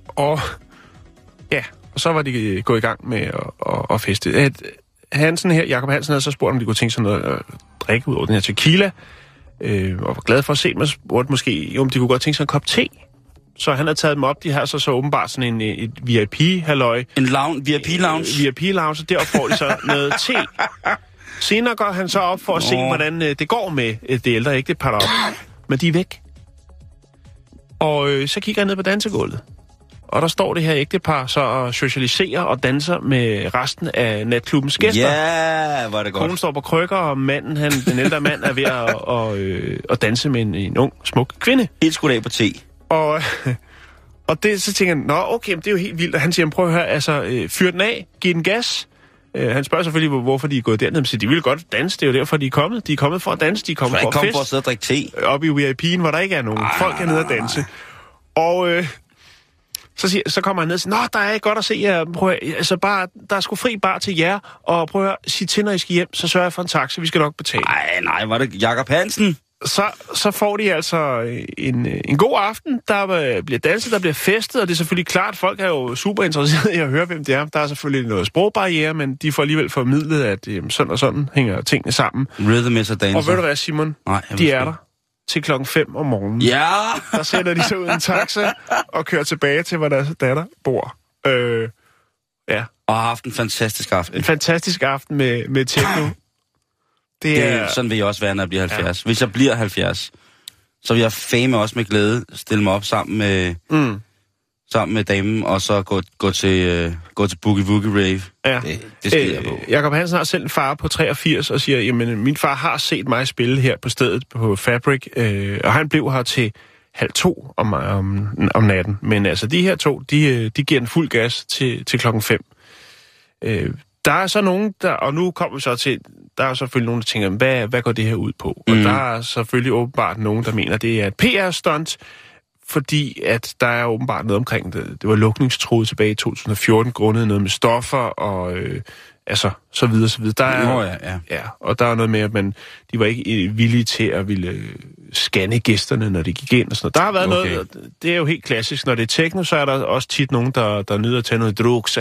og ja, og så var de øh, gået i gang med at, at, at feste. At Hansen her, Jakob Hansen havde så spurgt, om de kunne tænke sig noget at drikke ud over den her tequila, øh, og var glad for at se mig, spurgte måske, om de kunne godt tænke sig en kop te. Så han havde taget dem op, de har så, så åbenbart sådan en, øh, et VIP-halløj, En lounge, VIP-lounge. VIP-lounge, og deroppe får de så noget te. Senere går han så op for at se, Nå. hvordan øh, det går med øh, det ældre ægtepar deroppe. Men de er væk. Og øh, så kigger jeg ned på dansegulvet. Og der står det her ægtepar så og socialiserer og danser med resten af natklubbens gæster. Ja, var det Konen godt. står på krykker, og manden, han, den ældre mand er ved at, og, øh, at danse med en, en ung, smuk kvinde. Helt skudt af på te. Og, og det, så tænker jeg, nå okay, men det er jo helt vildt. Og han siger, prøv at høre, altså, øh, fyr den af, giv den gas. Øh, han spørger selvfølgelig, hvor- hvorfor de er gået derned. Men siger, de vil godt danse, det er jo derfor, de er kommet. De er kommet for at danse, de er kommet for at kom feste. for at sidde og drikke te. Oppe i VIP'en, hvor der ikke er nogen. Ej, Folk er nede og danse. Og øh, så, siger, så kommer han ned og siger, Nå, der er godt at se jer. Prøv at, altså bare, der er sgu fri bar til jer. Og prøv at høre, sig til, når I skal hjem, så sørger jeg for en taxa. Vi skal nok betale. Nej, nej, var det Jakob Hansen? Så, så får de altså en, en god aften. Der øh, bliver danset, der bliver festet, og det er selvfølgelig klart, folk er jo super interesserede i at høre, hvem det er. Der er selvfølgelig noget sprogbarriere, men de får alligevel formidlet, at øh, sådan og sådan hænger tingene sammen. Rhythm is a dancer. Og ved du hvad, Simon? Nej, de er der til klokken 5 om morgenen. Ja! Der sætter de sig ud i en taxa og kører tilbage til, hvor deres datter bor. Øh, ja, Og har haft en fantastisk aften. en fantastisk aften med, med techno. Det Det er... sådan vil jeg også være, når jeg bliver 70. Ja. Hvis jeg bliver 70, så vil jeg fame også med glæde stille mig op sammen med, Mm, sammen med damen, og så gå, gå til, uh, gå til Boogie Woogie Rave. ja. Det, det skider jeg på. Øh, Jakob Hansen har selv en far på 83 og siger, jamen min far har set mig spille her på stedet på Fabric, øh, og han blev her til halv to om, om, om natten. Men altså de her to, de, øh, de giver en fuld gas til, til klokken 5. Øh, der er så nogen, der, og nu kommer vi så til, der er selvfølgelig nogen, der tænker, hvad, hvad går det her ud på? Mm. Og der er selvfølgelig åbenbart nogen, der mener, det er et PR-stunt, fordi at der er åbenbart noget omkring det. Det var lukningstroet tilbage i 2014, grundet noget med stoffer og øh, altså så videre, så videre. Der er, Nå, ja, ja. ja, og der er noget med, at man, de var ikke villige til at ville øh, scanne gæsterne, når de gik ind og sådan noget. Der har været Okay. noget, det er jo helt klassisk. Når det er techno, så er der også tit nogen, der, der nyder at tage noget drugs.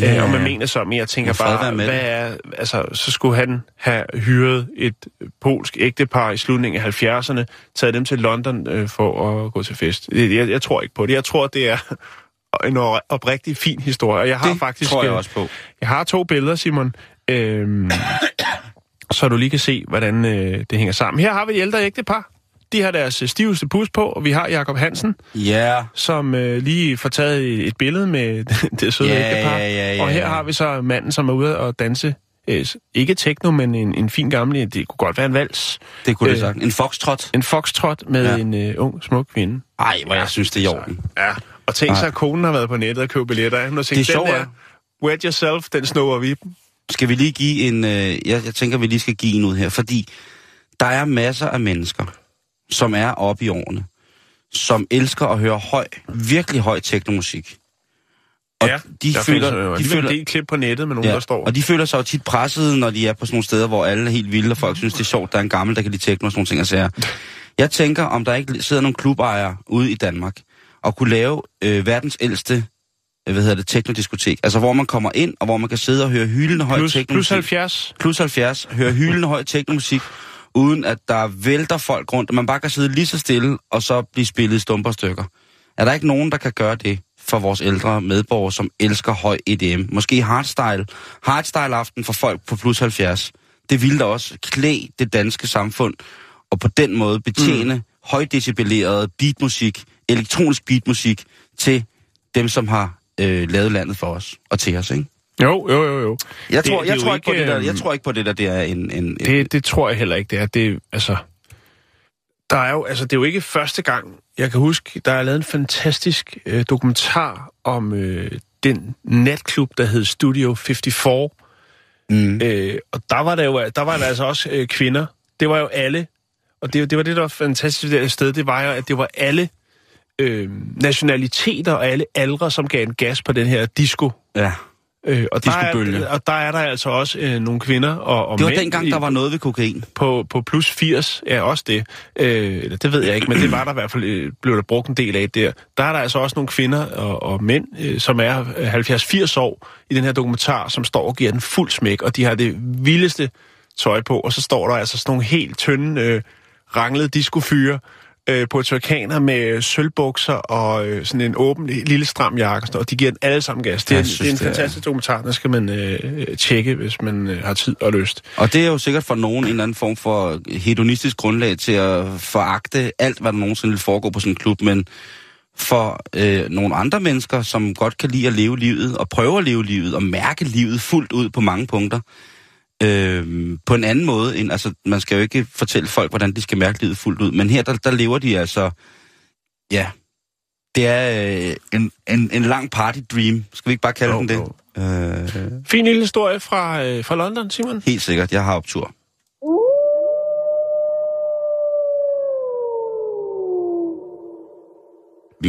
Ja, Ja, og man mener så, men jeg tænker være bare, hvad er, altså, så skulle han have hyret et polsk ægtepar i slutningen af 70'erne, taget dem til London øh, for at gå til fest. Jeg, jeg, jeg tror ikke på det. Jeg tror, det er en oprigtig fin historie. Og jeg har Det faktisk, tror jeg øh, også på. Jeg har to billeder, Simon, øhm, så du lige kan se, hvordan øh, det hænger sammen. Her har vi et ældre ægtepar. De har deres øh, stiveste pus på, og vi har Jakob Hansen, Ja, som øh, lige får taget et, billede med det søde Ja, ægtepar. ja, ja, ja, og her ja. har vi så manden, som er ude og danse, øh, ikke techno, men en, en fin gammel, det kunne godt være en vals, det kunne det Øh, sagt. En foxtrot. en foxtrot med Ja. ja. en øh, ung, smuk kvinde. Ej, hvor jeg synes, det er i orden. Ja, og tænk Ej. sig, at konen har været på nettet og købt billetter. Hun har tænkt, Det er sjovt, den ja. der, wet yourself, den snupper vi. Skal vi lige give en... Øh, jeg, jeg tænker, vi lige skal give en ud her, fordi der er masser af mennesker, som er oppe i årene, som elsker at høre høj, virkelig høj teknomusik. Og ja, de der føler, findes, jo de føler, en del klip på nettet med nogen, ja, der står. og de føler sig jo tit presset, når de er på sådan nogle steder, hvor alle er helt vilde, og folk synes, det er sjovt, der er en gammel, der kan lide tekno og sådan nogle ting og sager. Jeg tænker, om der ikke sidder nogle klubejere ude i Danmark, og kunne lave øh, verdens ældste øh, hvad hedder det, teknodiskotek. Altså, hvor man kommer ind, og hvor man kan sidde og høre hyldende høj plus, teknomusik. plus 70. plus 70, høre hyldende høj teknomusik, uden at der vælter folk rundt, og man bare kan sidde lige så stille, og så blive spillet i stumper stykker. Er der ikke nogen, der kan gøre det for vores ældre medborgere, som elsker høj EDM? Måske hardstyle. Hardstyle aften for folk på plus 70. Det ville da også klæde det danske samfund, og på den måde betjene mm. højdecibeleret beatmusik, elektronisk beatmusik, til dem, som har øh, lavet landet for os, og til os, ikke? Jo, jo, jo, jo. Jeg Det- tror, det jeg, jo tror ikke, på ikke, det der, øhm, jeg tror ikke på det der, det er en... en, en Det, det tror jeg heller ikke, det er. Det, altså, der er jo, altså, det er jo ikke første gang. Jeg kan huske, der er lavet en fantastisk øh, dokumentar om øh, den natklub, der hed Studio 54. Mm. Øh, og der var der jo der var der altså også øh, kvinder. Det var jo alle. Og det, det var det, der var fantastisk det sted. Det var jo, at det var alle øh, nationaliteter og alle aldre, som gav en gas på den her disco. Ja. Øh, og, der er, og der er der altså også øh, nogle kvinder og, og Det var mænd dengang, i- der var noget ved kokain. på, på plus 80, ja også det. Øh, det ved jeg ikke, men det var der i hvert fald, øh, blev der brugt en del af der. Der er der altså også nogle kvinder og, og mænd, øh, som er øh, 70-80 år i den her dokumentar, som står og giver den fuld smæk, og de har det vildeste tøj på, og så står der altså sådan nogle helt tynde, øh, ranglede discofyre, øh, på turkaner med sølvbukser og øh, sådan en åben lille stram jakke, og og de giver den alle sammen gas. Det er, synes, det er en det er- fantastisk dokumentar, der skal man øh, tjekke, hvis man øh, har tid og lyst. Og det er jo sikkert for nogen en eller anden form for hedonistisk grundlag til at foragte alt, hvad der nogensinde vil foregå på sådan en klub, men for øh, nogle andre mennesker, som godt kan lide at leve livet, og prøve at leve livet, og mærke livet fuldt ud på mange punkter, øh, på en anden måde end, altså man skal jo ikke fortælle folk, hvordan de skal mærke livet fuldt ud, men her der, der lever de altså, ja, det er øh, en, en, en lang party dream, skal vi ikke bare kalde Jo, den det? jo. Øh, Fin lille historie fra, øh, fra London, Simon. helt sikkert, jeg har optur.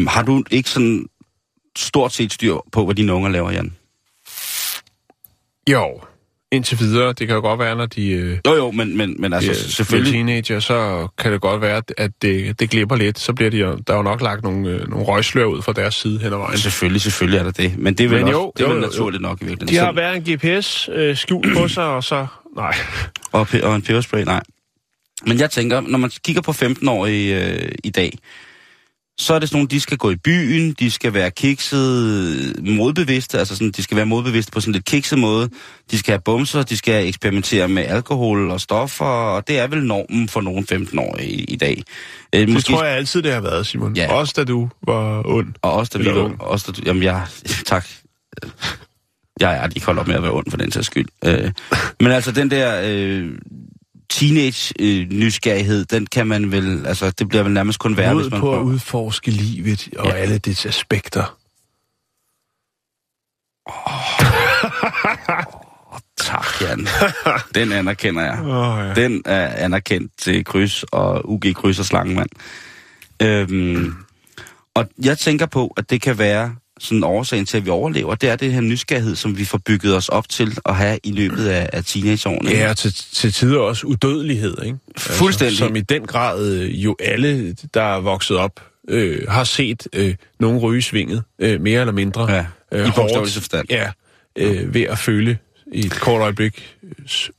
Har du ikke sådan stort set styr på, hvad dine unger laver, Jan? Jo, indtil videre. Det kan jo godt være, når de øh, Jo, jo, men, men, men altså, bliver selvfølgelig... teenager, så kan det godt være, at det, det glipper lidt. Så bliver de jo, der er jo nok lagt nogle, øh, nogle røgslør ud fra deres side hen ad vejen. Selvfølgelig, selvfølgelig er der det. Men det er vel, Men også, jo, det er jo, vel jo, jo. naturligt nok i virkeligheden. De har hver en GPS øh, skjult på sig, og så... Nej. Og, og en peberspray, nej. Men jeg tænker, når man kigger på 15-årige øh, i dag, så er det sådan nogle, de skal gå i byen, de skal være kikset, modbevidste, altså sådan, de skal være modbevidste på sådan en lidt kikset måde. De skal have bumser, de skal eksperimentere med alkohol og stoffer, og det er vel normen for nogle 15-årige i, i dag. Øh, Det tror jeg altid, det har været, Simon. Ja. Også da du var ond. Og også da vi var... ung. Også da, du- jamen, jeg... Tak. Jeg er ikke holdt op med at være ond for den sags skyld. Øh, men altså, den der øh, teenage-nysgerrighed, den kan man vel... Altså, det bliver vel nærmest kun værre, hvis man på at prøver. udforske livet og Ja. alle dets aspekter. Tak, Jan. Den anerkender jeg. Oh, ja. Den er anerkendt til kryds og UG kryds og slange, mand. Øhm, Og jeg tænker på, at det kan være sådan årsagen til, at vi overlever. Det er det her nysgerrighed, som vi får bygget os op til at have i løbet af, af teenageårene. Ja, og til, til tider også udødelighed, ikke? Fuldstændig. Altså, som i den grad øh, jo alle, der er vokset op, øh, har set øh, nogen ryge svinget, øh, mere eller mindre. Ja, øh, i bogstaveligste forstand. Ja, øh, ved at føle i et kort øjeblik.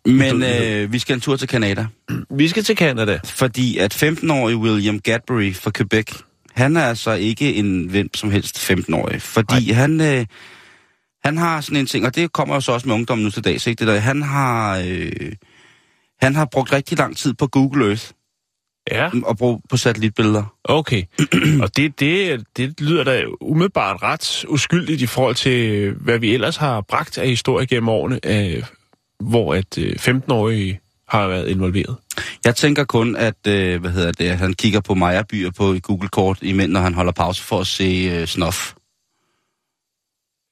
Men øh, vi skal en tur til Canada. Vi skal til Canada. Fordi at 15-årige William Gadbury fra Quebec, han er altså ikke en hvem som helst 15-årig. Fordi han, øh, han har sådan en ting, og det kommer jo så også med ungdommen nu til dags, ikke? Det der, han har... Øh, han har brugt rigtig lang tid på Google Earth Ja, og brugt på satellitbilleder. okay. og det, det, det lyder da umiddelbart ret uskyldigt i forhold til, hvad vi ellers har bragt af historie gennem årene, øh, hvor at øh, 15-årige har været involveret. Jeg tænker kun, at øh, hvad hedder det, han kigger på Maja-byer på Google-kort, imens når han holder pause for at se øh, snof.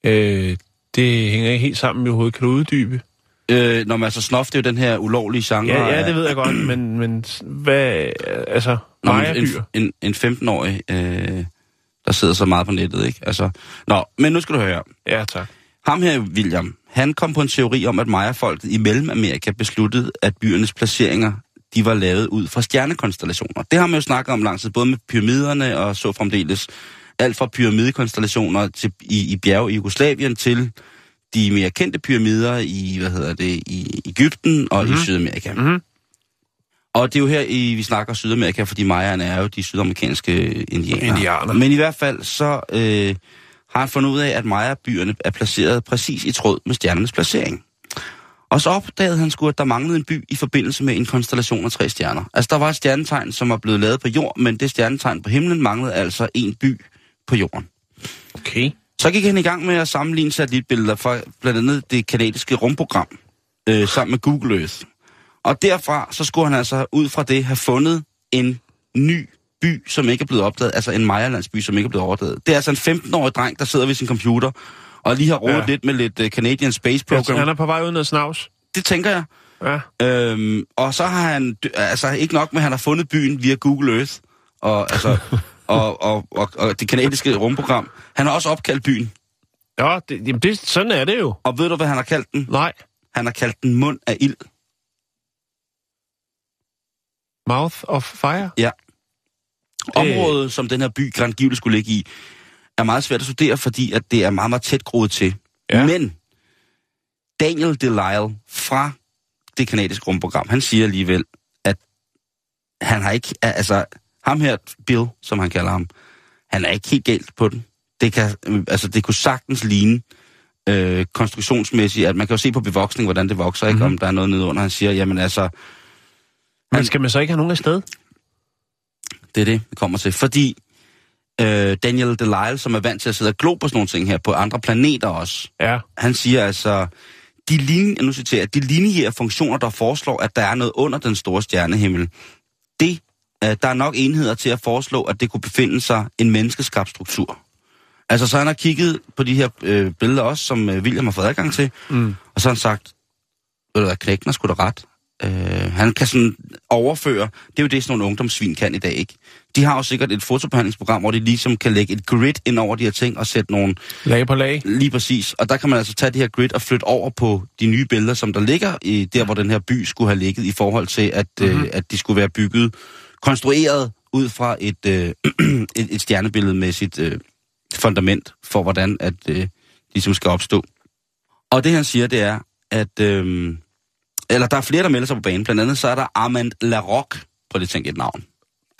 Øh, det hænger ikke helt sammen med hovedet. Kan du uddybe? Øh, når man altså snof, det er jo den her ulovlige genre. Ja, ja, det ved jeg godt, men, men hvad, altså, Nå, en, en, en 15-årig, øh, der sidder så meget på nettet, ikke? Altså, nå, men nu skal du høre. Ja, tak. Ham her, William, han kom på en teori om, at Maya-folket i Mellemamerika besluttede, at byernes placeringer, de var lavet ud fra stjernekonstellationer. Det har man jo snakket om lang tid, både med pyramiderne og så fremdeles. Alt fra pyramidekonstellationer til, i, i bjerge i Jugoslavien til de mere kendte pyramider i, hvad hedder det, i Ægypten og mm-hmm. i Sydamerika. Mhm. Og det er jo her, i, vi snakker Sydamerika, fordi Mayaerne er jo de sydamerikanske indianere. Indianer. Men i hvert fald så øh, har han fundet ud af, at Maya-byerne er placeret præcis i tråd med stjernernes placering. Og så opdagede han sgu, at der manglede en by i forbindelse med en konstellation af tre stjerner. Altså, der var et stjernetegn, som var blevet lavet på jord, men det stjernetegn på himlen manglede altså en by på jorden. Okay. Så gik han i gang med at sammenligne satellitbilleder fra blandt andet det kanadiske rumprogram, øh, sammen med Google Earth. Og derfra, så skulle han altså ud fra det have fundet en ny by, som ikke er blevet opdaget, altså en Majerlandsby, som ikke er blevet opdaget. Det er altså en 15-årig dreng, der sidder ved sin computer, og lige har rodet Ja. ja. lidt med lidt uh, Canadian Space Program. han er på vej ud noget snavs. Det tænker jeg. Ja. Øhm, og så har han, altså ikke nok med, at han har fundet byen via Google Earth, og, altså, og, og, og, og det kanadiske rumprogram. Han har også opkaldt byen. Ja, det, jamen det, sådan er det jo. Og ved du, hvad han har kaldt den? Nej. Han har kaldt den mund af ild. Mouth of Fire. Området, som den her by grandgiveligt skulle ligge i, er meget svært at studere, fordi at det er meget, meget tæt groet til. Ja. Men Daniel Delisle fra det kanadiske rumprogram, han siger alligevel, at han har ikke, altså ham her, Bill, som han kalder ham, han er ikke helt galt på den. Det, kan, øh, altså, det kunne sagtens ligne øh, konstruktionsmæssigt, at man kan jo se på bevoksning, hvordan det vokser, ikke? Mhm. om der er noget nedenunder. Han siger, jamen altså, Men skal man så ikke have nogen af sted? Det er det, vi kommer til. Fordi øh, Daniel Delisle, som er vant til at sidde og glo på sådan nogle ting her, på andre planeter også, Ja. han siger altså, de, linje, nu citerer, de lineære funktioner, der foreslår, at der er noget under den store stjernehimmel, det, øh, der er nok enheder til at foreslå, at det kunne befinde sig en menneskeskabt struktur. Altså, så han har kigget på de her øh, billeder også, som øh, William har fået adgang til, Mm. og så har han sagt, ved du hvad, knækken er sgu da ret. Øh, han kan sådan overføre, det er jo det, sådan nogle ungdomssvin kan i dag, ikke? De har jo sikkert et fotobehandlingsprogram, hvor de ligesom kan lægge et grid ind over de her ting og sætte nogle Lag på lag. lige præcis. Og der kan man altså tage det her grid og flytte over på de nye billeder, som der ligger i der, hvor den her by skulle have ligget i forhold til, at, mm-hmm. øh, at de skulle være bygget, konstrueret ud fra et, øh, et, et stjernebillede med sit øh, fundament for, hvordan at øh, de ligesom skal opstå. Og det han siger, det er, at... Øh, eller der er flere, der melder sig på banen. Blandt andet så er der Armand Larocque. Prøv lige at tænke et navn.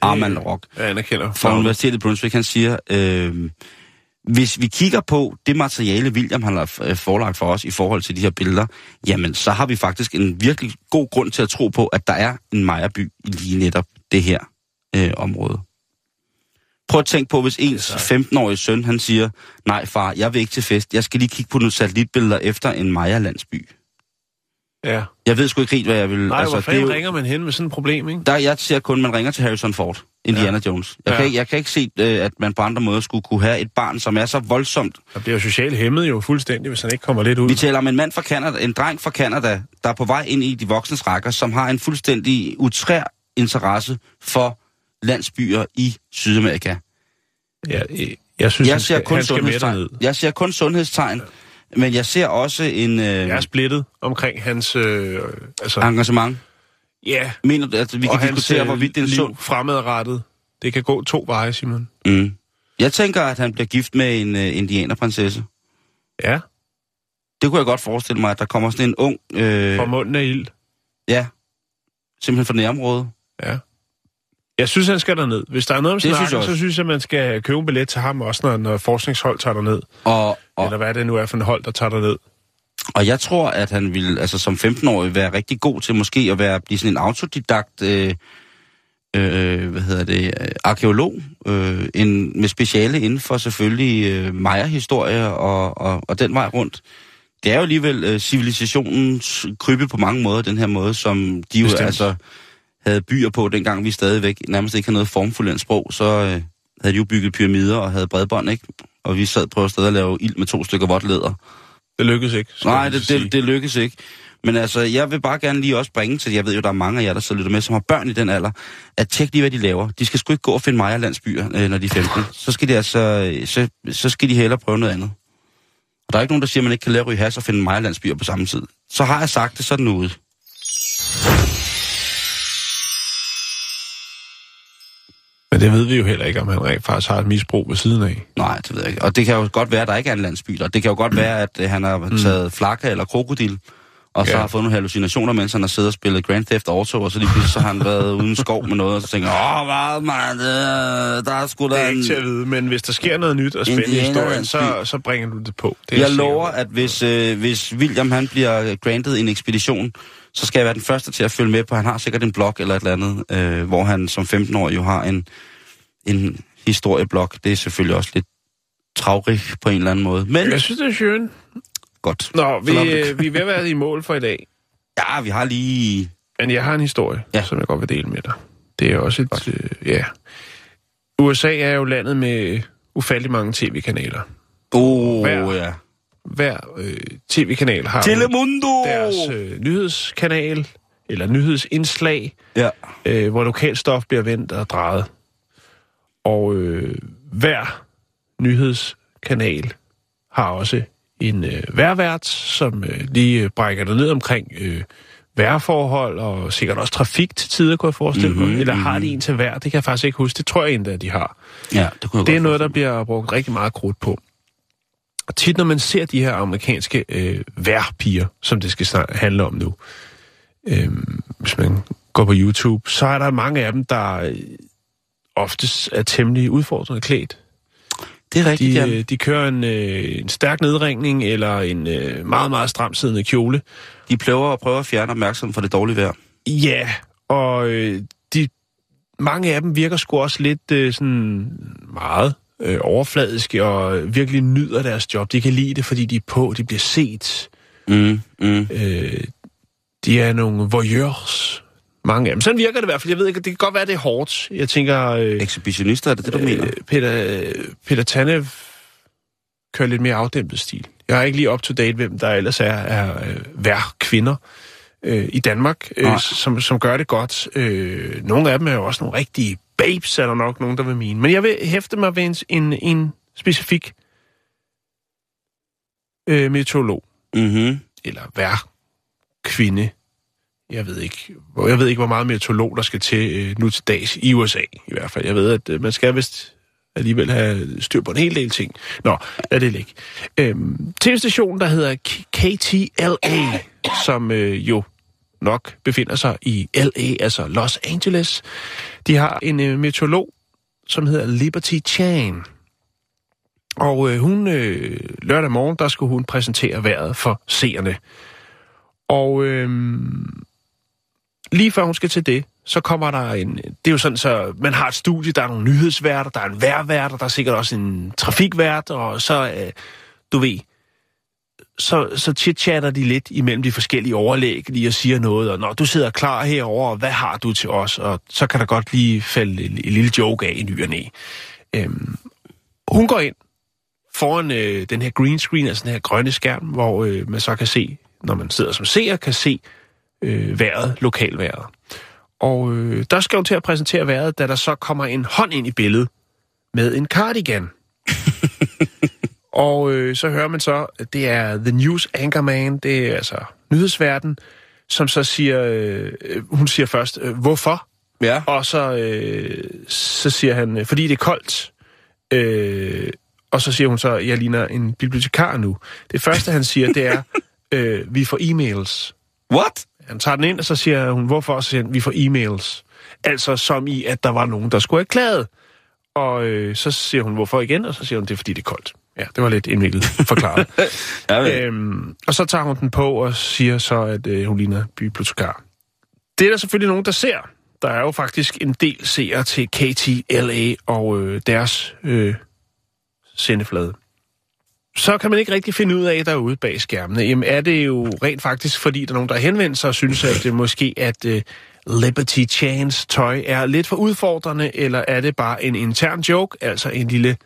Armand Larocque Jeg anerkender. fra Universitetet i Brunswick, han siger, øh, hvis vi kigger på det materiale, William har øh, forelagt for os i forhold til de her billeder, jamen så har vi faktisk en virkelig god grund til at tro på, at der er en Majerby i lige netop det her øh, område. Prøv at tænke på, hvis ens 15-årige søn, han siger, nej far, jeg vil ikke til fest, jeg skal lige kigge på nogle satellitbilleder efter en Maja-landsby. Ja. Jeg ved sgu ikke helt, hvad jeg vil... Nej, altså, hvor fanden jo- ringer man hen med sådan et problem, ikke? der, jeg ser kun, at man ringer til Harrison Ford, Indiana ja. Jones. Jeg, Ja. ja. kan, ikke- jeg kan ikke se, øh, at man på andre måder skulle kunne have et barn, som er så voldsomt. Der bliver jo socialt hæmmet jo fuldstændig, hvis han ikke kommer lidt ud. Vi taler om en mand fra Canada, en dreng fra Canada, der er på vej ind i de voksnes rækker, som har en fuldstændig utrær interesse for landsbyer i Sydamerika. Ja, jeg, synes, Jeg ser skal, kun han skal med sundhedstegn. Jeg ser kun sundhedstegn, men jeg ser også en øh, Jeg er splittet omkring hans... Øh, altså, engagement. ja, Mener du, at vi kan diskutere, øh, hvorvidt det er en sund... fremadrettet. Det kan gå to veje, Simon. Mm. Jeg tænker, at han bliver gift med en øh, indianerprinsesse. Ja, Det kunne jeg godt forestille mig, at der kommer sådan en ung... Øh, for munden af ild. ja, simpelthen fra nærområdet. Ja. Jeg synes, han skal derned. Hvis der er noget om synes snakken, også. så synes jeg, man skal købe en billet til ham også, når, når forskningshold tager derned. Og, og, Eller hvad det nu er for en hold, der tager derned. og jeg tror, at han vil altså, som 15-årig være rigtig god til måske at være, blive sådan en autodidakt... Øh, øh, hvad hedder det, øh, arkeolog, øh, en, med speciale inden for selvfølgelig øh, Maya-historie og, og, og den vej rundt. Det er jo alligevel øh, civilisationens krybbe på mange måder, den her måde, som de jo altså havde byer på, dengang vi stadigvæk nærmest ikke havde noget formfuldendt sprog, så øh, havde de jo bygget pyramider og havde bredbånd, ikke? Og vi sad på sted at lave ild med to stykker vådt læder. Det lykkedes ikke. Nej, det, det, det lykkes ikke. Men altså, jeg vil bare gerne lige også bringe til, jeg ved jo, der er mange af jer, der og lytter med, som har børn i den alder, at tjek lige, hvad de laver. De skal sgu ikke gå og finde Maja landsbyer, øh, når de er 15. Så skal de altså, øh, så, så skal de hellere prøve noget andet. Og der er ikke nogen, der siger, at man ikke kan lære at ryge has og finde Maja landsbyer på samme tid. Så har jeg sagt det sådan ude. Det ved vi jo heller ikke, om han rent faktisk har et misbrug ved siden af. Nej, det ved jeg ikke. Og det kan jo godt være, at der ikke er en landsby. Og det kan jo godt være, at øh, han har taget flakke eller krokodil, og så Ja. har fået nogle hallucinationer, mens han har siddet og spillet Grand Theft Auto, og så lige pludselig så har han været uden skov med noget, og så tænker åh, hvad, man, det, der er sgu Det da er en... ikke til at vide, men hvis der sker noget nyt og spændende i historien, så, så bringer du det på. Det Jeg lover, at hvis, øh, hvis William han bliver granted en ekspedition, så skal jeg være den første til at følge med på. Han har sikkert en blog eller et eller andet, øh, hvor han som 15-årig jo har en, en historieblog. Det er selvfølgelig også lidt travrig på en eller anden måde. Men Jeg synes, det er skønt. godt. Nå, vi, øh, vi er ved at være i mål for i dag. Ja, vi har lige... Men jeg har en historie, Ja. som jeg godt vil dele med dig. Det er også et... Øh, ja. USA er jo landet med ufattelig mange tv-kanaler. Oh, Hver- ja. Hver øh, tv-kanal har Telemundo! deres øh, nyhedskanal, eller nyhedsindslag, Ja. øh, hvor lokalstof bliver vendt og drejet. Og øh, hver nyhedskanal har også en øh, værvært, som øh, lige øh, brækker det ned omkring øh, vejrforhold og sikkert også trafik til tider, kunne jeg forestille Mhm, mm-hmm, mig. Eller har de en til hver? Det kan jeg faktisk ikke huske. Det tror jeg endda, at de har. Ja, det kunne jeg Det er noget, der bliver brugt rigtig meget krudt på. Og tit, når man ser de her amerikanske øh, værpiger, som det skal snak- handle om nu, øh, hvis man går på YouTube, så er der mange af dem, der øh, oftest er temmelig udfordrende klædt. Det er rigtigt, De, øh, de kører en, øh, en stærk nedringning eller en øh, meget, meget stramsiddende kjole. De prøver at prøve at fjerne opmærksomheden fra det dårlige vejr. Ja, og øh, de, mange af dem virker sgu også lidt øh, sådan meget øh, overfladiske og virkelig nyder deres job. De kan lide det, fordi de er på, de bliver set. Mm, mm. Øh, de er nogle voyeurs, mange af dem. Sådan virker det i hvert fald. Jeg ved ikke, det kan godt være, det er hårdt. Jeg tænker, øh, Ekshibitionister, er det det, du mener? øh, Peter, øh, Peter Tanev kører lidt mere afdæmpet stil. Jeg er ikke lige up to date, hvem der ellers er, er øh, hver kvinder øh, i Danmark, Nej. øh, som, som gør det godt. Øh, nogle af dem er jo også nogle rigtige babes, er der nok nogen, der vil mene. Men jeg vil hæfte mig ved en, en, en specifik øh, meteorolog, Mhm. eller hver kvinde. Jeg ved ikke, jeg ved ikke, hvor meget meteorolog der skal til øh, nu til dags i USA i hvert fald. Jeg ved, at øh, man skal vist alligevel have styr på en hel del ting. Nå, lad det ligge. Øhm, TV-stationen, der hedder K- KTLA, som øh, jo nok befinder sig i LA, altså Los Angeles, de har en øh, meteorolog, som hedder Liberty Chan. Og øh, hun øh, lørdag morgen, der skulle hun præsentere vejret for seerne. Og øh, lige før hun skal til det, så kommer der en... Det er jo sådan, så man har et studie, der er nogle nyhedsværter, der er en vejrvært, og der er sikkert også en trafikvært, og så, øh, du ved, så, så chit-chatter de lidt imellem de forskellige overlæg, lige og siger noget, og når du sidder klar herover, og hvad har du til os? Og så kan der godt lige falde en, en lille joke af i ny og næ. Øhm, hun går ind foran øh, den her green screen, altså den her grønne skærm, hvor øh, man så kan se, når man sidder som seer, kan se øh, vejret, lokalvejret. Og øh, der skal hun til at præsentere vejret, da der så kommer en hånd ind i billedet med en cardigan. og øh, så hører man så, at det er The News Anchorman, det er altså nyhedsverden, som så siger, øh, hun siger først, øh, hvorfor? Ja. Og så, øh, så siger han, øh, fordi det er koldt. Øh, og så siger hun så, jeg ligner en bibliotekar nu. Det første, han siger, det er, øh, vi får e-mails. What? Han tager den ind, og så siger hun, hvorfor? Så siger han, vi får e-mails. Altså som i, at der var nogen, der skulle have klaget. Og øh, så siger hun, hvorfor igen? Og så siger hun, det er fordi, det er koldt. Ja, det var lidt indviklet forklaret. Ja, øhm, og så tager hun den på og siger så, at øh, hun ligner bibliotekar. Det er der selvfølgelig nogen, der ser. Der er jo faktisk en del seere til KTLA og øh, deres øh, sendeflade. Så kan man ikke rigtig finde ud af derude bag skærmene. Jamen er det jo rent faktisk, fordi der er nogen, der henvender sig og synes, at det måske at øh, Liberty Chans tøj er lidt for udfordrende, eller er det bare en intern joke, altså en lille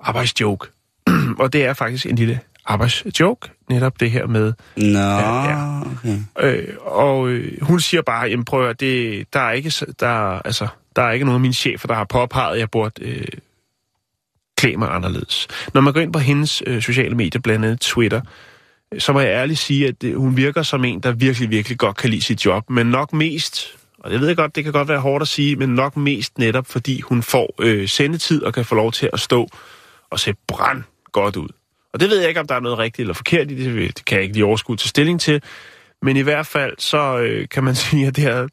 arbejdsjoke? og det er faktisk en lille arbejdsjoke, netop det her med Nå, ja. okay. Øh, og øh, hun siger bare, jamen prøv at, det, der, er ikke, der, altså, der er ikke nogen af mine chefer, der har påpeget, at jeg burde øh, klæde mig anderledes. Når man går ind på hendes øh, sociale medier, blandt andet Twitter, øh, så må jeg ærligt sige, at øh, hun virker som en, der virkelig, virkelig godt kan lide sit job, men nok mest, og det ved jeg godt, det kan godt være hårdt at sige, men nok mest netop, fordi hun får øh, sendetid og kan få lov til at stå og se brand godt ud. Og det ved jeg ikke, om der er noget rigtigt eller forkert i det, det kan jeg ikke lige overskue til stilling til, men i hvert fald, så øh, kan man sige, at det her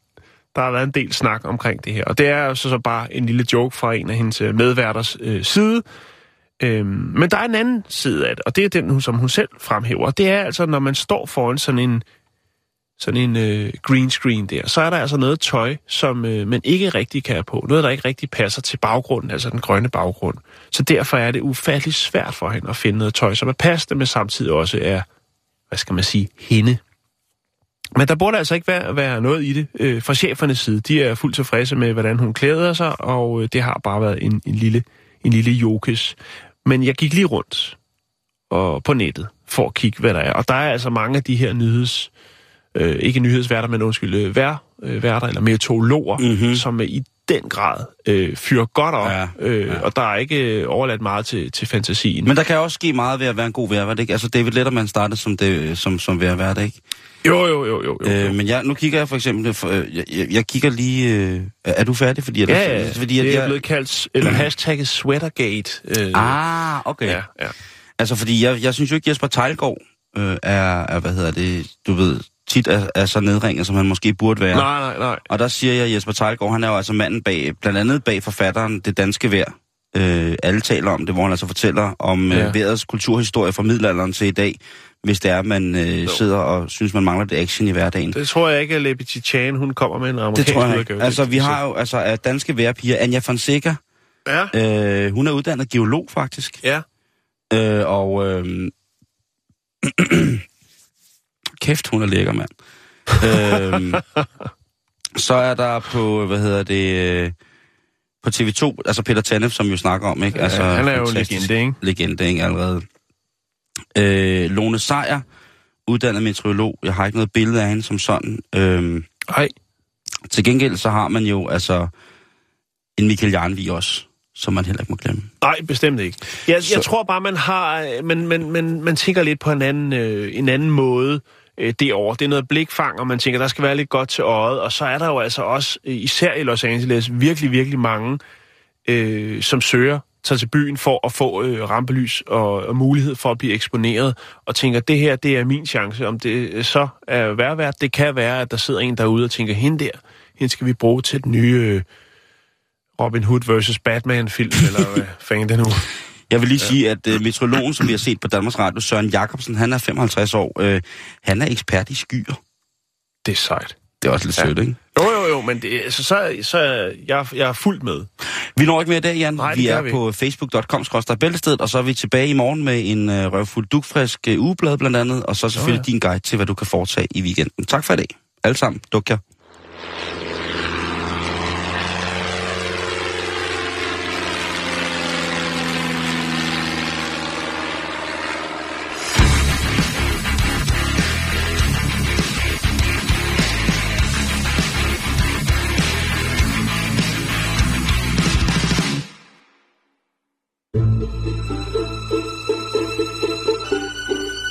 der har været en del snak omkring det her. Og det er jo så, så bare en lille joke fra en af hendes øh, medværters øh, side. Øhm, men der er en anden side af det, og det er den, som hun selv fremhæver. Og det er altså, når man står foran sådan en, sådan en øh, green screen der, så er der altså noget tøj, som øh, man ikke rigtig kan have på. Noget, der ikke rigtig passer til baggrunden, altså den grønne baggrund. Så derfor er det ufatteligt svært for hende at finde noget tøj, som er passende, men samtidig også er, hvad skal man sige, hende. Men der burde altså ikke være, være noget i det øh, fra chefernes side. De er fuldt tilfredse med, hvordan hun klæder sig, og øh, det har bare været en, en, lille, en lille jokes. Men jeg gik lige rundt og på nettet for at kigge, hvad der er. Og der er altså mange af de her nyheds... Øh, ikke nyhedsværter, men undskyld, øh, vær, øh, værter eller meteorologer, mm-hmm. som i den grad øh, fyrer godt op, Ja, øh, ja. og der er ikke øh, overladt meget til, til fantasien. Men der kan også ske meget ved at være en god vejrvært, ikke? Altså, David Letterman startede som, det, som, som vejrvært, ikke? jo, jo, jo, jo. jo. Øh, men jeg, nu kigger jeg for eksempel... For, øh, jeg, jeg, jeg kigger lige... Øh, er er du færdig? Fordi, ja, ja, fordi, at det er jeg, blevet kaldt, eller hashtagget Sweatergate. Øh, Ah, okay. ja, ja. Altså, fordi jeg, jeg synes jo ikke, Jesper Tejlgaard øh, er, er, hvad hedder det, du ved, tit er, er så nedringet, som han måske burde være. Nej, nej, nej. Og der siger jeg, at Jesper Tejlgaard, han er jo altså manden bag, blandt andet bag forfatteren Det Danske Vejr. Øh, alle taler om det, hvor han altså fortæller om Ja. ja. øh, vejrets kulturhistorie fra middelalderen til i dag, hvis det er, at man øh, sidder og synes, man mangler det action i hverdagen. Det tror jeg ikke, at Liberty Chan, hun kommer med en amerikansk Det tror jeg ikke. Altså, vi har jo altså af danske vejrpiger, Anja Fonseca, Ja, øh, hun er uddannet geolog faktisk. ja. Øh, og øh, kæft, hun er lækker, mand. øh, så er der på, hvad hedder det, øh, på TV2, altså Peter Tanef, som vi jo snakker om, ikke? Altså, han er jo legende, ikke? Legende, ikke, allerede. Øh, Lone Sejer, uddannet meteorolog. Jeg har ikke noget billede af hende som sådan. Øh, Ej, til gengæld så har man jo altså en Michael Jarnvig også, som man heller ikke må glemme. nej, bestemt ikke. Jeg, jeg Så- tror bare, man har, øh, man, man, man, man tænker lidt på en anden, øh, en anden måde øh, derovre. Det er noget blikfang, og man tænker, der skal være lidt godt til øjet. Og så er der jo altså også, øh, især i Los Angeles, virkelig, virkelig mange, øh, som søger tager til byen for at få øh, rampelys og, og mulighed for at blive eksponeret, og tænker, det her, det er min chance. Om det øh, så er værvært, det kan være, at der sidder en derude og tænker, hende der, hende skal vi bruge til den nye øh, Robin Hood versus Batman-film, eller hvad fanden det nu. Jeg vil lige ja. sige, at uh, meteorologen, som vi har set på Danmarks Radio, Søren Jacobsen, han er 55 år. Uh, han er ekspert i skyer. Det er sejt. Det er også lidt Ja. sødt, ikke? Jo, jo, jo, men det, altså, så, så jeg, jeg er fuldt med. Vi når ikke mere i dag, Jan. Nej, vi er vi på facebook.com bæltestedet, og så er vi tilbage i morgen med en uh, røvfuld dugfrisk uh, ugeblad blandt andet, og så selvfølgelig ja. din guide til, hvad du kan foretage i weekenden. Tak for i dag. Alle sammen. Duk jer.